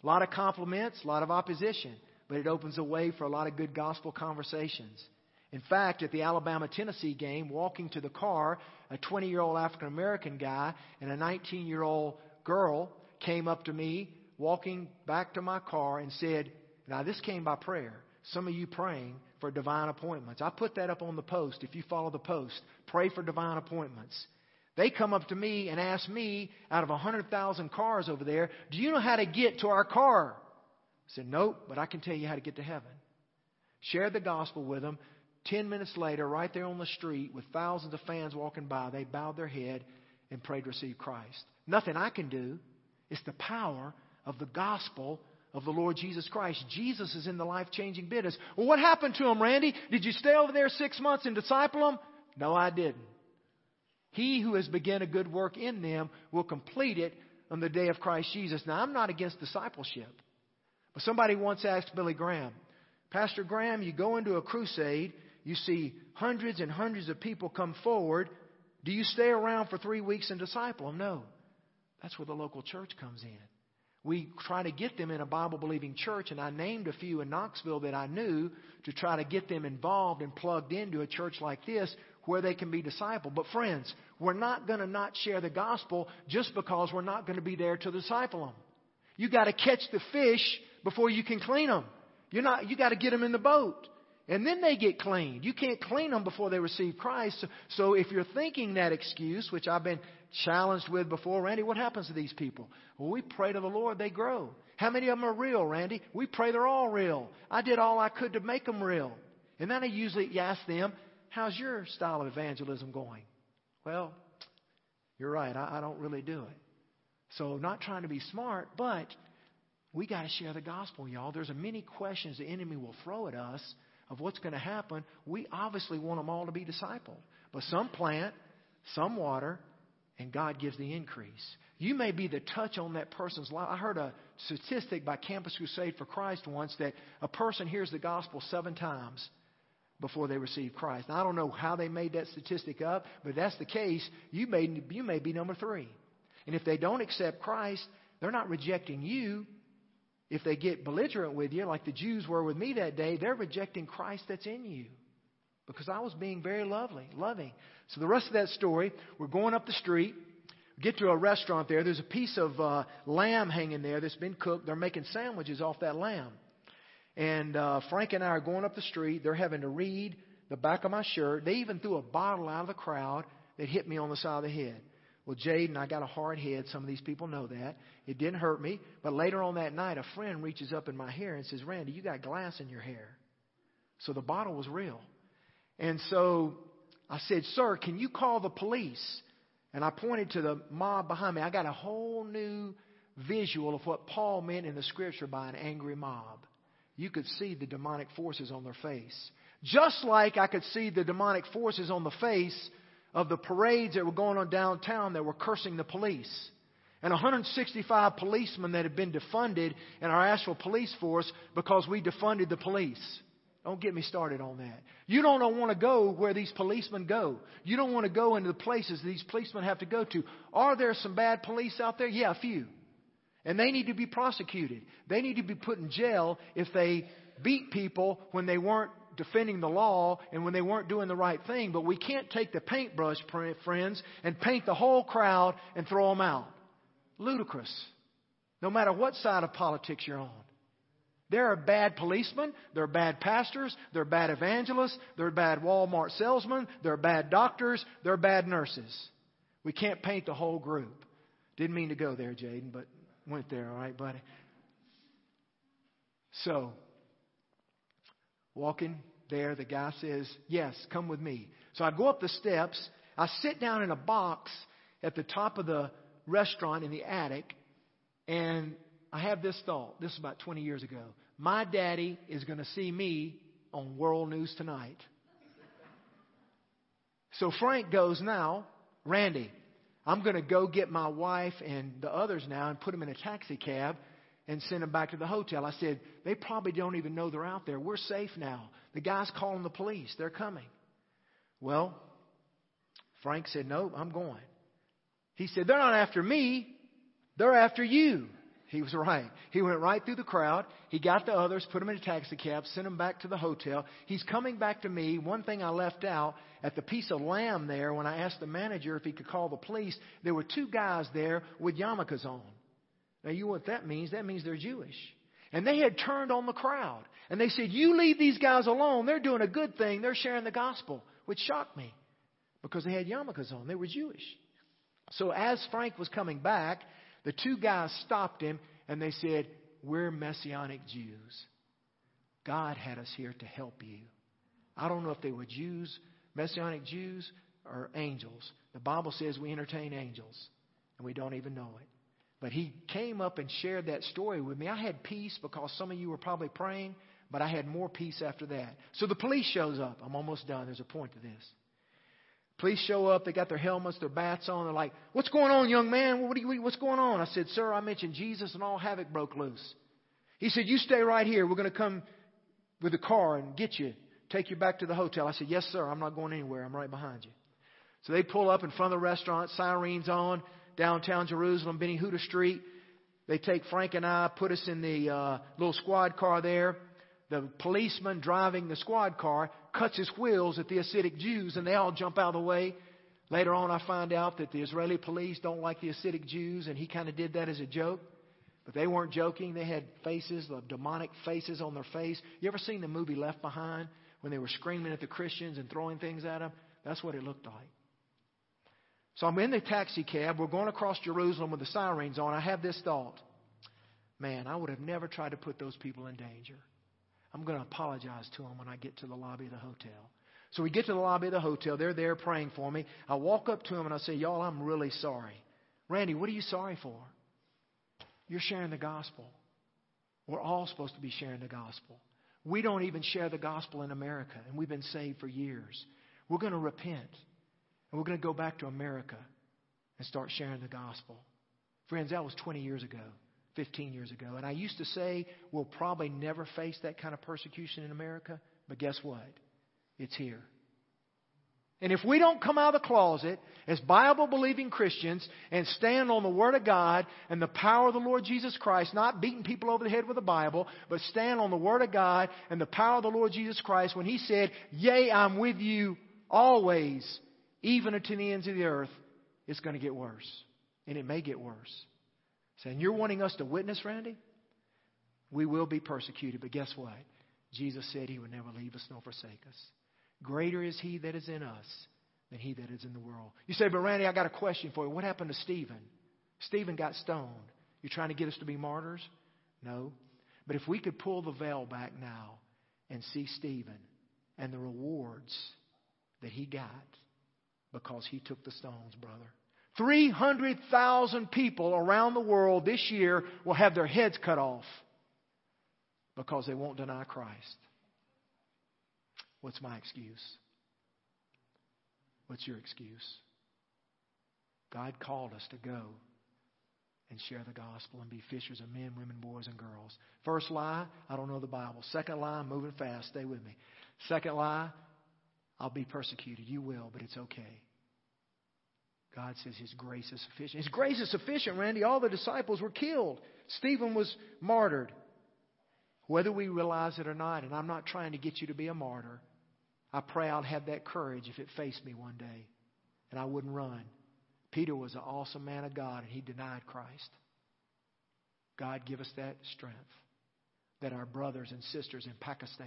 A lot of compliments, a lot of opposition, but it opens a way for a lot of good gospel conversations. In fact, at the Alabama Tennessee game, walking to the car, a 20 year old African American guy and a 19 year old girl came up to me, walking back to my car, and said, Now, this came by prayer. Some of you praying for divine appointments. I put that up on the post. If you follow the post, pray for divine appointments. They come up to me and ask me, out of 100,000 cars over there, do you know how to get to our car? I said, nope, but I can tell you how to get to heaven. Shared the gospel with them. Ten minutes later, right there on the street with thousands of fans walking by, they bowed their head and prayed to receive Christ. Nothing I can do. It's the power of the gospel of the Lord Jesus Christ. Jesus is in the life changing business. Well, what happened to him, Randy? Did you stay over there six months and disciple him? No, I didn't. He who has begun a good work in them will complete it on the day of Christ Jesus. Now, I'm not against discipleship. But somebody once asked Billy Graham, Pastor Graham, you go into a crusade, you see hundreds and hundreds of people come forward. Do you stay around for three weeks and disciple them? No. That's where the local church comes in. We try to get them in a Bible believing church, and I named a few in Knoxville that I knew to try to get them involved and plugged into a church like this where they can be discipled. But friends, we're not going to not share the gospel just because we're not going to be there to disciple them. You got to catch the fish before you can clean them. You're not. You got to get them in the boat, and then they get cleaned. You can't clean them before they receive Christ. So, if you're thinking that excuse, which I've been challenged with before, Randy, what happens to these people? Well, we pray to the Lord, they grow. How many of them are real, Randy? We pray they're all real. I did all I could to make them real. And then I usually ask them, How's your style of evangelism going? Well, you're right. I, I don't really do it. So, not trying to be smart, but we got to share the gospel, y'all. There's a many questions the enemy will throw at us of what's going to happen. We obviously want them all to be discipled. But some plant, some water, and God gives the increase. You may be the touch on that person's life. I heard a statistic by Campus Crusade for Christ once that a person hears the gospel seven times before they receive Christ. Now, I don't know how they made that statistic up, but that's the case, you may, you may be number three. And if they don't accept Christ, they're not rejecting you. If they get belligerent with you, like the Jews were with me that day, they're rejecting Christ that's in you. Because I was being very lovely, loving. So the rest of that story, we're going up the street, get to a restaurant there. There's a piece of uh, lamb hanging there that's been cooked. They're making sandwiches off that lamb. And uh, Frank and I are going up the street. They're having to read the back of my shirt. They even threw a bottle out of the crowd that hit me on the side of the head. Well, Jaden, I got a hard head. Some of these people know that. It didn't hurt me. But later on that night, a friend reaches up in my hair and says, Randy, you got glass in your hair. So the bottle was real. And so I said, Sir, can you call the police? And I pointed to the mob behind me. I got a whole new visual of what Paul meant in the scripture by an angry mob you could see the demonic forces on their face. Just like I could see the demonic forces on the face of the parades that were going on downtown that were cursing the police. And 165 policemen that had been defunded in our Asheville police force because we defunded the police. Don't get me started on that. You don't want to go where these policemen go. You don't want to go into the places these policemen have to go to. Are there some bad police out there? Yeah, a few. And they need to be prosecuted. They need to be put in jail if they beat people when they weren't defending the law and when they weren't doing the right thing. But we can't take the paintbrush, friends, and paint the whole crowd and throw them out. Ludicrous. No matter what side of politics you're on. There are bad policemen, there are bad pastors, there are bad evangelists, there are bad Walmart salesmen, there are bad doctors, there are bad nurses. We can't paint the whole group. Didn't mean to go there, Jaden, but went there, all right, buddy? So, walking there, the guy says, Yes, come with me. So I go up the steps. I sit down in a box at the top of the restaurant in the attic, and I have this thought. This is about 20 years ago. My daddy is going to see me on World News Tonight. So Frank goes now, Randy, I'm going to go get my wife and the others now and put them in a taxi cab and sent them back to the hotel. I said, they probably don't even know they're out there. We're safe now. The guy's calling the police. They're coming. Well, Frank said, no, I'm going. He said, they're not after me. They're after you. He was right. He went right through the crowd. He got the others, put them in a taxi cab, sent them back to the hotel. He's coming back to me. One thing I left out at the piece of lamb there, when I asked the manager if he could call the police, there were two guys there with yarmulkes on. Now, you know what that means? That means they're Jewish. And they had turned on the crowd. And they said, You leave these guys alone. They're doing a good thing. They're sharing the gospel, which shocked me because they had yarmulkes on. They were Jewish. So as Frank was coming back, the two guys stopped him and they said, We're Messianic Jews. God had us here to help you. I don't know if they were Jews, Messianic Jews, or angels. The Bible says we entertain angels, and we don't even know it. But he came up and shared that story with me. I had peace because some of you were probably praying, but I had more peace after that. So the police shows up. I'm almost done. There's a point to this. Police show up. They got their helmets, their bats on. They're like, "What's going on, young man? What you, what's going on?" I said, "Sir, I mentioned Jesus, and all havoc broke loose." He said, "You stay right here. We're going to come with a car and get you, take you back to the hotel." I said, "Yes, sir. I'm not going anywhere. I'm right behind you." So they pull up in front of the restaurant, sirens on, downtown Jerusalem, Ben Yehuda Street. They take Frank and I, put us in the uh, little squad car there. The policeman driving the squad car cuts his wheels at the Hasidic Jews, and they all jump out of the way. Later on, I find out that the Israeli police don't like the Hasidic Jews, and he kind of did that as a joke. But they weren't joking. They had faces, the demonic faces on their face. You ever seen the movie Left Behind when they were screaming at the Christians and throwing things at them? That's what it looked like. So I'm in the taxi cab. We're going across Jerusalem with the sirens on. I have this thought man, I would have never tried to put those people in danger. I'm going to apologize to them when I get to the lobby of the hotel. So we get to the lobby of the hotel. They're there praying for me. I walk up to them and I say, Y'all, I'm really sorry. Randy, what are you sorry for? You're sharing the gospel. We're all supposed to be sharing the gospel. We don't even share the gospel in America, and we've been saved for years. We're going to repent, and we're going to go back to America and start sharing the gospel. Friends, that was 20 years ago. 15 years ago. And I used to say we'll probably never face that kind of persecution in America, but guess what? It's here. And if we don't come out of the closet as Bible believing Christians and stand on the Word of God and the power of the Lord Jesus Christ, not beating people over the head with the Bible, but stand on the Word of God and the power of the Lord Jesus Christ when He said, Yea, I'm with you always, even unto the ends of the earth, it's going to get worse. And it may get worse. Saying, You're wanting us to witness, Randy? We will be persecuted, but guess what? Jesus said he would never leave us nor forsake us. Greater is he that is in us than he that is in the world. You say, but Randy, I got a question for you. What happened to Stephen? Stephen got stoned. You're trying to get us to be martyrs? No. But if we could pull the veil back now and see Stephen and the rewards that he got because he took the stones, brother. 300,000 people around the world this year will have their heads cut off because they won't deny Christ. What's my excuse? What's your excuse? God called us to go and share the gospel and be fishers of men, women, boys, and girls. First lie, I don't know the Bible. Second lie, I'm moving fast. Stay with me. Second lie, I'll be persecuted. You will, but it's okay. God says His grace is sufficient. His grace is sufficient, Randy. All the disciples were killed. Stephen was martyred. Whether we realize it or not, and I'm not trying to get you to be a martyr, I pray I'll have that courage if it faced me one day and I wouldn't run. Peter was an awesome man of God and he denied Christ. God give us that strength that our brothers and sisters in Pakistan,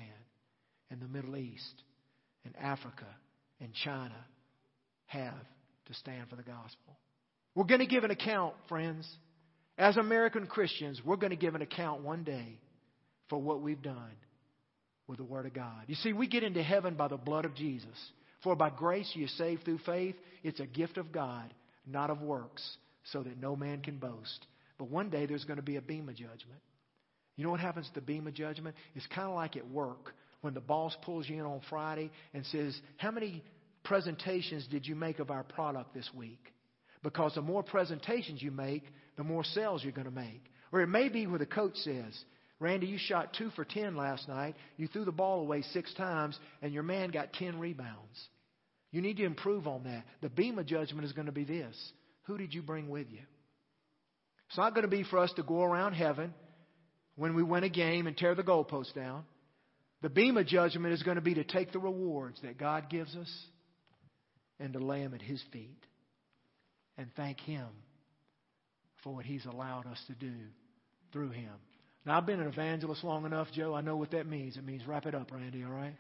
in the Middle East, in Africa, in China have to stand for the gospel. We're going to give an account, friends. As American Christians, we're going to give an account one day for what we've done with the Word of God. You see, we get into heaven by the blood of Jesus. For by grace you are saved through faith. It's a gift of God, not of works, so that no man can boast. But one day there's going to be a bema judgment. You know what happens to bema judgment? It's kind of like at work when the boss pulls you in on Friday and says, How many presentations did you make of our product this week? Because the more presentations you make, the more sales you're going to make. Or it may be where the coach says, Randy, you shot two for 10 last night. You threw the ball away six times, and your man got 10 rebounds. You need to improve on that. The bema judgment is going to be this Who did you bring with you? It's not going to be for us to go around heaven when we win a game and tear the goalpost down. The bema judgment is going to be to take the rewards that God gives us and to lay them at His feet and thank Him for what He's allowed us to do through Him. Now, I've been an evangelist long enough, Joe. I know what that means. It means wrap it up, Randy, all right?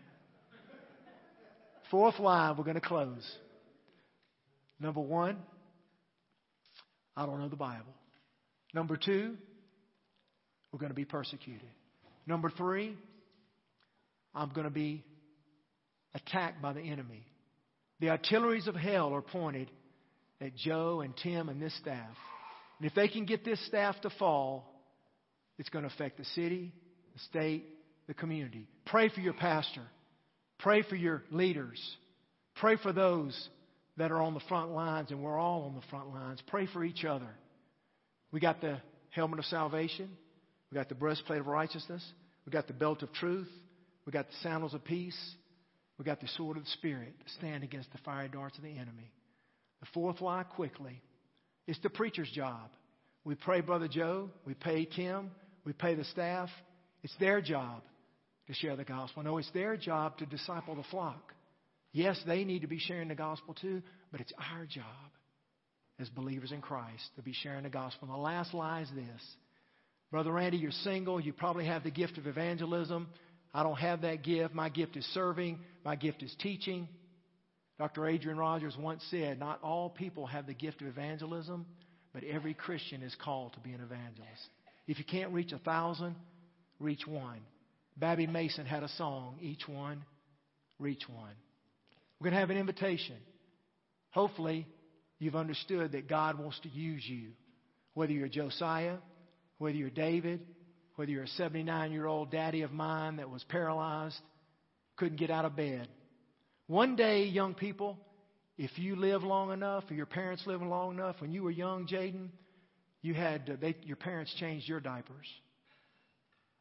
Fourth line, we're going to close. Number one, I don't know the Bible. Number two, we're going to be persecuted. Number three, I'm going to be attacked by the enemy. The artilleries of hell are pointed at Joe and Tim and this staff. And if they can get this staff to fall, it's going to affect the city, the state, the community. Pray for your pastor. Pray for your leaders. Pray for those that are on the front lines, and we're all on the front lines. Pray for each other. We got the helmet of salvation. We got the breastplate of righteousness. We got the belt of truth. We got the sandals of peace. We got the sword of the Spirit to stand against the fiery darts of the enemy. The fourth lie, quickly, it's the preacher's job. We pray Brother Joe. We pay Tim. We pay the staff. It's their job to share the gospel. No, it's their job to disciple the flock. Yes, they need to be sharing the gospel too, but it's our job as believers in Christ to be sharing the gospel. And the last lie is this. Brother Randy, you're single. You probably have the gift of evangelism. I don't have that gift. My gift is serving. My gift is teaching. Dr. Adrian Rogers once said, Not all people have the gift of evangelism, but every Christian is called to be an evangelist. If you can't reach a thousand, reach one. Babbie Mason had a song, Each One, Reach One. We're going to have an invitation. Hopefully, you've understood that God wants to use you. Whether you're Josiah, whether you're David, whether you're a 79 year old daddy of mine that was paralyzed, couldn't get out of bed. One day, young people, if you live long enough, or your parents live long enough, when you were young, Jaden, you had uh, they, your parents changed your diapers.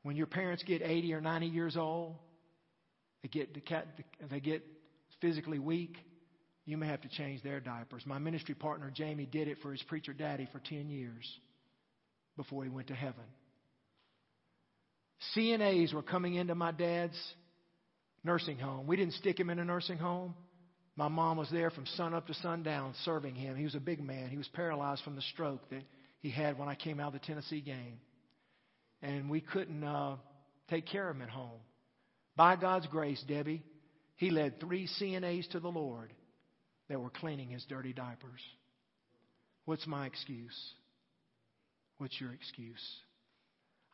When your parents get 80 or 90 years old, they get they get physically weak. You may have to change their diapers. My ministry partner Jamie did it for his preacher daddy for 10 years before he went to heaven. CNAs were coming into my dad's nursing home. We didn't stick him in a nursing home. My mom was there from sun up to sundown serving him. He was a big man. He was paralyzed from the stroke that he had when I came out of the Tennessee game. And we couldn't uh, take care of him at home. By God's grace, Debbie, he led three CNAs to the Lord that were cleaning his dirty diapers. What's my excuse? What's your excuse?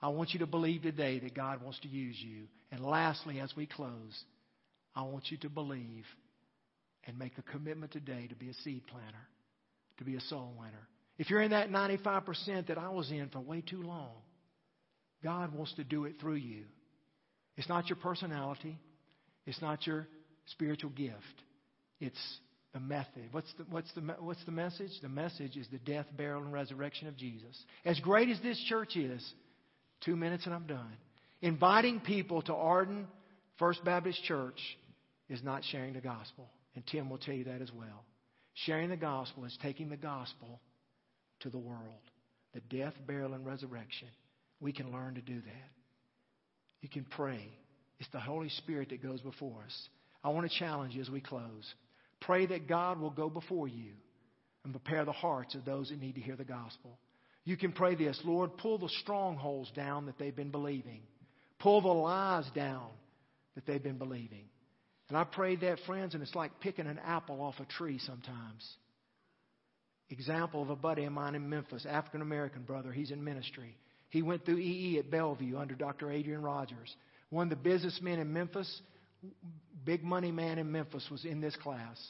I want you to believe today that God wants to use you. And lastly, as we close, I want you to believe and make a commitment today to be a seed planter, to be a soul winner. If you're in that 95% that I was in for way too long, God wants to do it through you. It's not your personality, it's not your spiritual gift, it's the method. What's the, what's, the, what's the message? The message is the death, burial, and resurrection of Jesus. As great as this church is, two minutes and I'm done. Inviting people to Arden First Baptist Church is not sharing the gospel. And Tim will tell you that as well. Sharing the gospel is taking the gospel to the world the death, burial, and resurrection. We can learn to do that. You can pray. It's the Holy Spirit that goes before us. I want to challenge you as we close. Pray that God will go before you and prepare the hearts of those that need to hear the gospel. You can pray this Lord, pull the strongholds down that they've been believing, pull the lies down that they've been believing. And I prayed that, friends, and it's like picking an apple off a tree sometimes. Example of a buddy of mine in Memphis, African American brother, he's in ministry. He went through EE at Bellevue under Dr. Adrian Rogers. One of the businessmen in Memphis, big money man in Memphis, was in this class.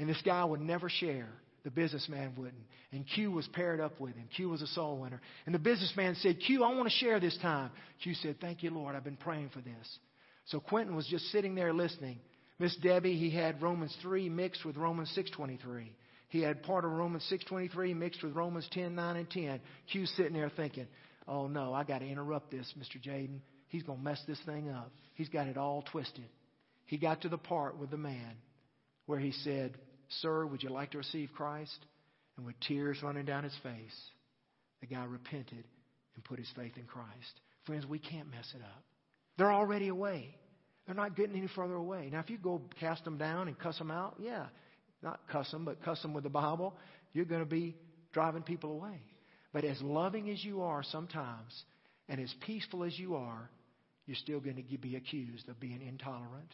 And this guy would never share. The businessman wouldn't. And Q was paired up with him. Q was a soul winner. And the businessman said, Q, I want to share this time. Q said, Thank you, Lord. I've been praying for this. So Quentin was just sitting there listening. Miss Debbie, he had Romans 3 mixed with Romans 6.23. He had part of Romans 6.23 mixed with Romans 10, 9, and 10. Q's sitting there thinking, oh no, I got to interrupt this, Mr. Jaden. He's going to mess this thing up. He's got it all twisted. He got to the part with the man where he said, Sir, would you like to receive Christ? And with tears running down his face, the guy repented and put his faith in Christ. Friends, we can't mess it up. They're already away. They're not getting any further away. Now, if you go cast them down and cuss them out, yeah, not cuss them, but cuss them with the Bible, you're going to be driving people away. But as loving as you are sometimes, and as peaceful as you are, you're still going to be accused of being intolerant.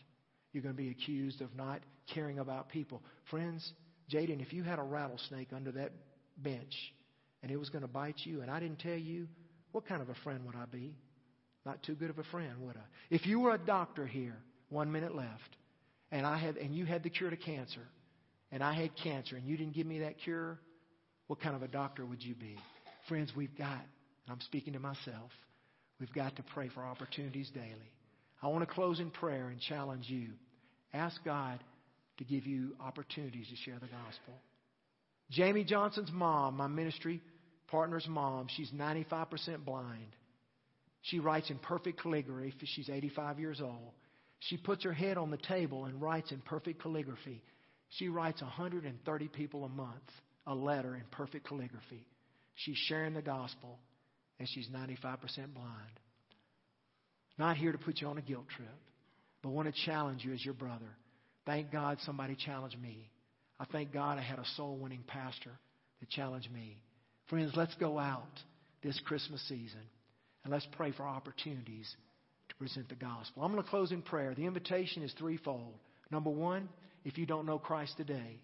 You're going to be accused of not caring about people. Friends, Jaden, if you had a rattlesnake under that bench and it was going to bite you and I didn't tell you, what kind of a friend would I be? Not too good of a friend, would I? If you were a doctor here, one minute left, and I had and you had the cure to cancer, and I had cancer and you didn't give me that cure, what kind of a doctor would you be? Friends, we've got, and I'm speaking to myself, we've got to pray for opportunities daily. I want to close in prayer and challenge you. Ask God to give you opportunities to share the gospel. Jamie Johnson's mom, my ministry partner's mom, she's 95% blind. She writes in perfect calligraphy. She's 85 years old. She puts her head on the table and writes in perfect calligraphy. She writes 130 people a month a letter in perfect calligraphy. She's sharing the gospel, and she's 95% blind. Not here to put you on a guilt trip, but want to challenge you as your brother. Thank God somebody challenged me. I thank God I had a soul winning pastor that challenged me. Friends, let's go out this Christmas season and let's pray for opportunities to present the gospel. I'm going to close in prayer. The invitation is threefold. Number one, if you don't know Christ today,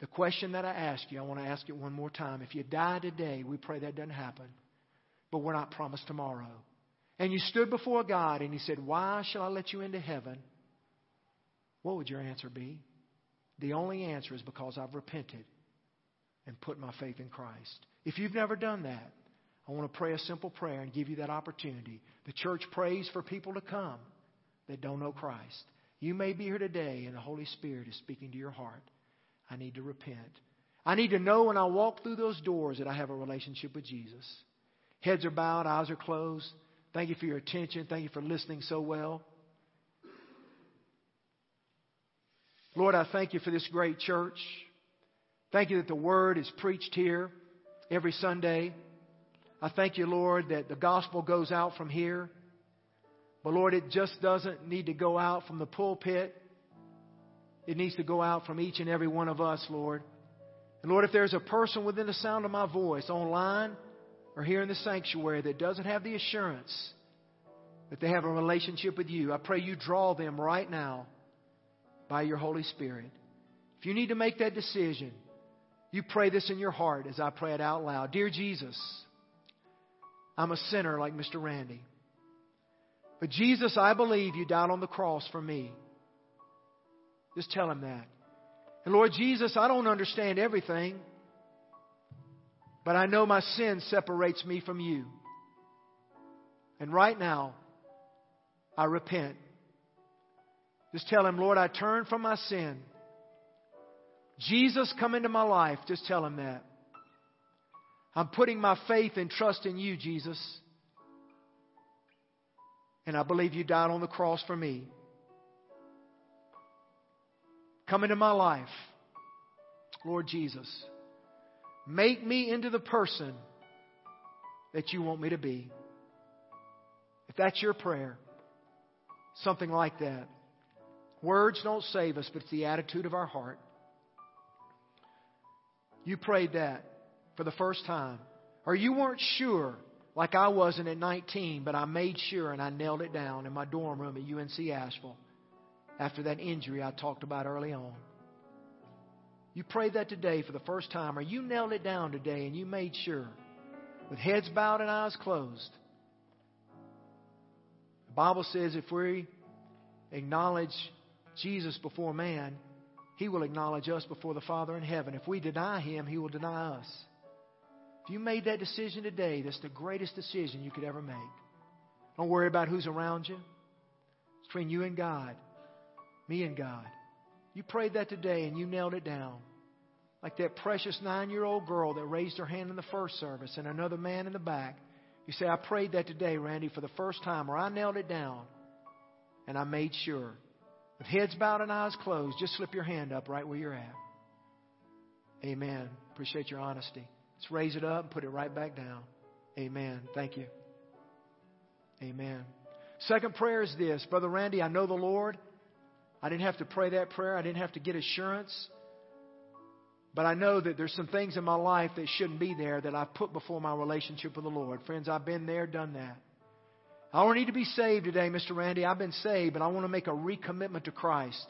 the question that I ask you, I want to ask it one more time. If you die today, we pray that doesn't happen, but we're not promised tomorrow. And you stood before God and He said, Why shall I let you into heaven? What would your answer be? The only answer is because I've repented and put my faith in Christ. If you've never done that, I want to pray a simple prayer and give you that opportunity. The church prays for people to come that don't know Christ. You may be here today and the Holy Spirit is speaking to your heart. I need to repent. I need to know when I walk through those doors that I have a relationship with Jesus. Heads are bowed, eyes are closed. Thank you for your attention. Thank you for listening so well. Lord, I thank you for this great church. Thank you that the word is preached here every Sunday. I thank you, Lord, that the gospel goes out from here. But Lord, it just doesn't need to go out from the pulpit. It needs to go out from each and every one of us, Lord. And Lord, if there's a person within the sound of my voice online or here in the sanctuary that doesn't have the assurance that they have a relationship with you, I pray you draw them right now by your Holy Spirit. If you need to make that decision, you pray this in your heart as I pray it out loud. Dear Jesus, I'm a sinner like Mr. Randy. But Jesus, I believe you died on the cross for me. Just tell him that. And Lord Jesus, I don't understand everything, but I know my sin separates me from you. And right now, I repent. Just tell him, Lord, I turn from my sin. Jesus, come into my life. Just tell him that. I'm putting my faith and trust in you, Jesus. And I believe you died on the cross for me. Come into my life, Lord Jesus. Make me into the person that you want me to be. If that's your prayer, something like that. Words don't save us, but it's the attitude of our heart. You prayed that for the first time. Or you weren't sure, like I wasn't at 19, but I made sure and I nailed it down in my dorm room at UNC Asheville after that injury I talked about early on. You prayed that today for the first time, or you nailed it down today and you made sure, with heads bowed and eyes closed. The Bible says if we acknowledge Jesus before man, he will acknowledge us before the Father in heaven. If we deny him, he will deny us. If you made that decision today, that's the greatest decision you could ever make. Don't worry about who's around you. It's between you and God, me and God. You prayed that today and you nailed it down. Like that precious nine year old girl that raised her hand in the first service and another man in the back. You say, I prayed that today, Randy, for the first time, or I nailed it down and I made sure. With heads bowed and eyes closed, just slip your hand up right where you're at. Amen. Appreciate your honesty. Let's raise it up and put it right back down. Amen. Thank you. Amen. Second prayer is this Brother Randy, I know the Lord. I didn't have to pray that prayer, I didn't have to get assurance. But I know that there's some things in my life that shouldn't be there that I've put before my relationship with the Lord. Friends, I've been there, done that. I don't need to be saved today, Mr. Randy. I've been saved, but I want to make a recommitment to Christ.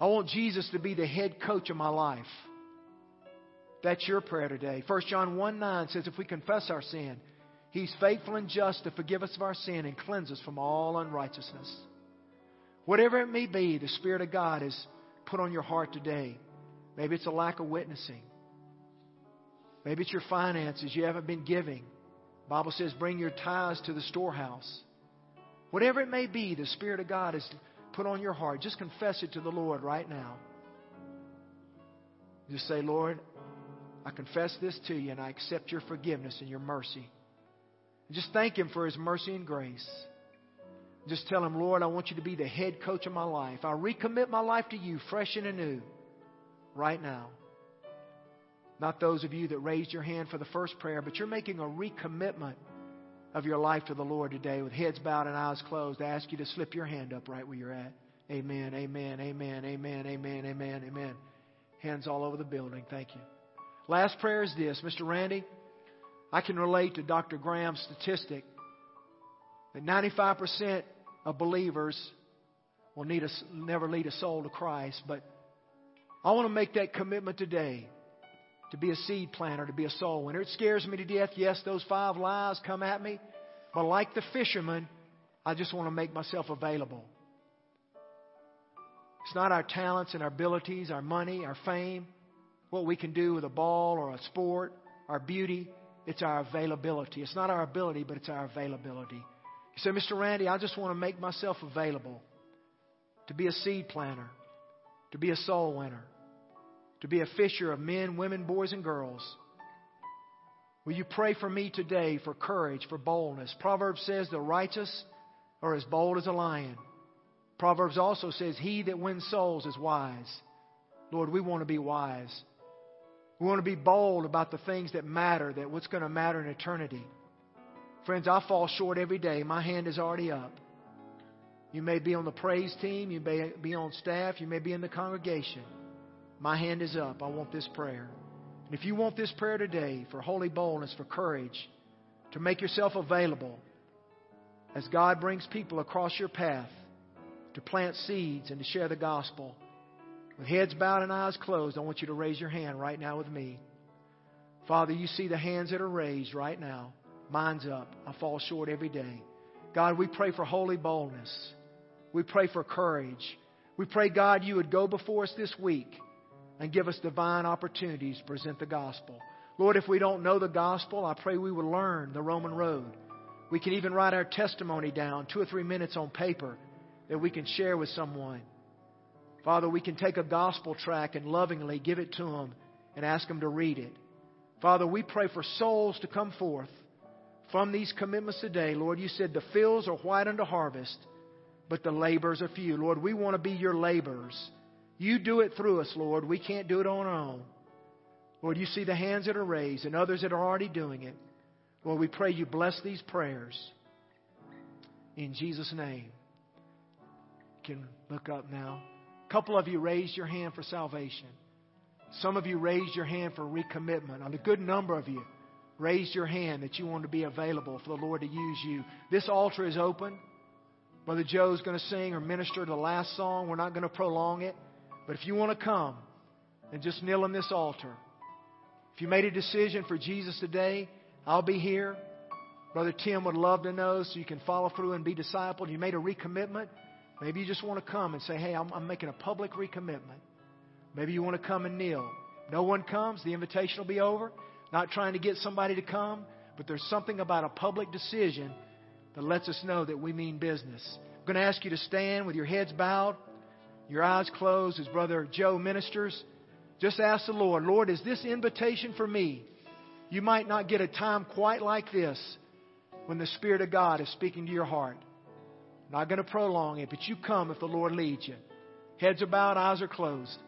I want Jesus to be the head coach of my life. That's your prayer today. 1 John 1 9 says, If we confess our sin, He's faithful and just to forgive us of our sin and cleanse us from all unrighteousness. Whatever it may be, the Spirit of God has put on your heart today. Maybe it's a lack of witnessing. Maybe it's your finances. You haven't been giving. The Bible says, bring your tithes to the storehouse. Whatever it may be, the Spirit of God has put on your heart. Just confess it to the Lord right now. Just say, Lord, I confess this to you and I accept your forgiveness and your mercy. And just thank Him for His mercy and grace. Just tell Him, Lord, I want you to be the head coach of my life. I recommit my life to you fresh and anew right now. Not those of you that raised your hand for the first prayer, but you're making a recommitment of your life to the Lord today with heads bowed and eyes closed. I ask you to slip your hand up right where you're at. Amen, amen, amen, amen, amen, amen, amen. Hands all over the building. Thank you. Last prayer is this Mr. Randy, I can relate to Dr. Graham's statistic that 95% of believers will need never lead a soul to Christ, but I want to make that commitment today to be a seed planter, to be a soul winner. It scares me to death. Yes, those five lies come at me, but like the fisherman, I just want to make myself available. It's not our talents and our abilities, our money, our fame what we can do with a ball or a sport, our beauty. It's our availability. It's not our ability, but it's our availability. You say, Mr. Randy, I just want to make myself available to be a seed planter, to be a soul winner, to be a fisher of men, women, boys, and girls. Will you pray for me today for courage, for boldness? Proverbs says the righteous are as bold as a lion. Proverbs also says, He that wins souls is wise. Lord, we want to be wise. We want to be bold about the things that matter, that what's going to matter in eternity. Friends, I fall short every day. My hand is already up. You may be on the praise team, you may be on staff, you may be in the congregation. My hand is up. I want this prayer. And if you want this prayer today for holy boldness, for courage, to make yourself available as God brings people across your path to plant seeds and to share the gospel, with heads bowed and eyes closed, I want you to raise your hand right now with me. Father, you see the hands that are raised right now. Mine's up. I fall short every day. God, we pray for holy boldness. We pray for courage. We pray, God, you would go before us this week and give us divine opportunities to present the gospel. Lord, if we don't know the gospel, I pray we would learn the Roman road. We can even write our testimony down, two or three minutes on paper, that we can share with someone. Father, we can take a gospel tract and lovingly give it to them and ask them to read it. Father, we pray for souls to come forth from these commitments today. Lord, you said the fields are white unto harvest, but the labors are few. Lord, we want to be your laborers. You do it through us, Lord. We can't do it on our own. Lord, you see the hands that are raised and others that are already doing it. Lord, we pray you bless these prayers. In Jesus' name. You can look up now. A couple of you raised your hand for salvation. Some of you raised your hand for recommitment. A good number of you raised your hand that you want to be available for the Lord to use you. This altar is open. Brother Joe's going to sing or minister the last song. We're not going to prolong it. But if you want to come and just kneel on this altar, if you made a decision for Jesus today, I'll be here. Brother Tim would love to know so you can follow through and be discipled. You made a recommitment. Maybe you just want to come and say, hey, I'm, I'm making a public recommitment. Maybe you want to come and kneel. No one comes, the invitation will be over. Not trying to get somebody to come, but there's something about a public decision that lets us know that we mean business. I'm going to ask you to stand with your heads bowed, your eyes closed as Brother Joe ministers. Just ask the Lord, Lord, is this invitation for me? You might not get a time quite like this when the Spirit of God is speaking to your heart. I'm not going to prolong it, but you come if the Lord leads you. Heads are bowed, eyes are closed.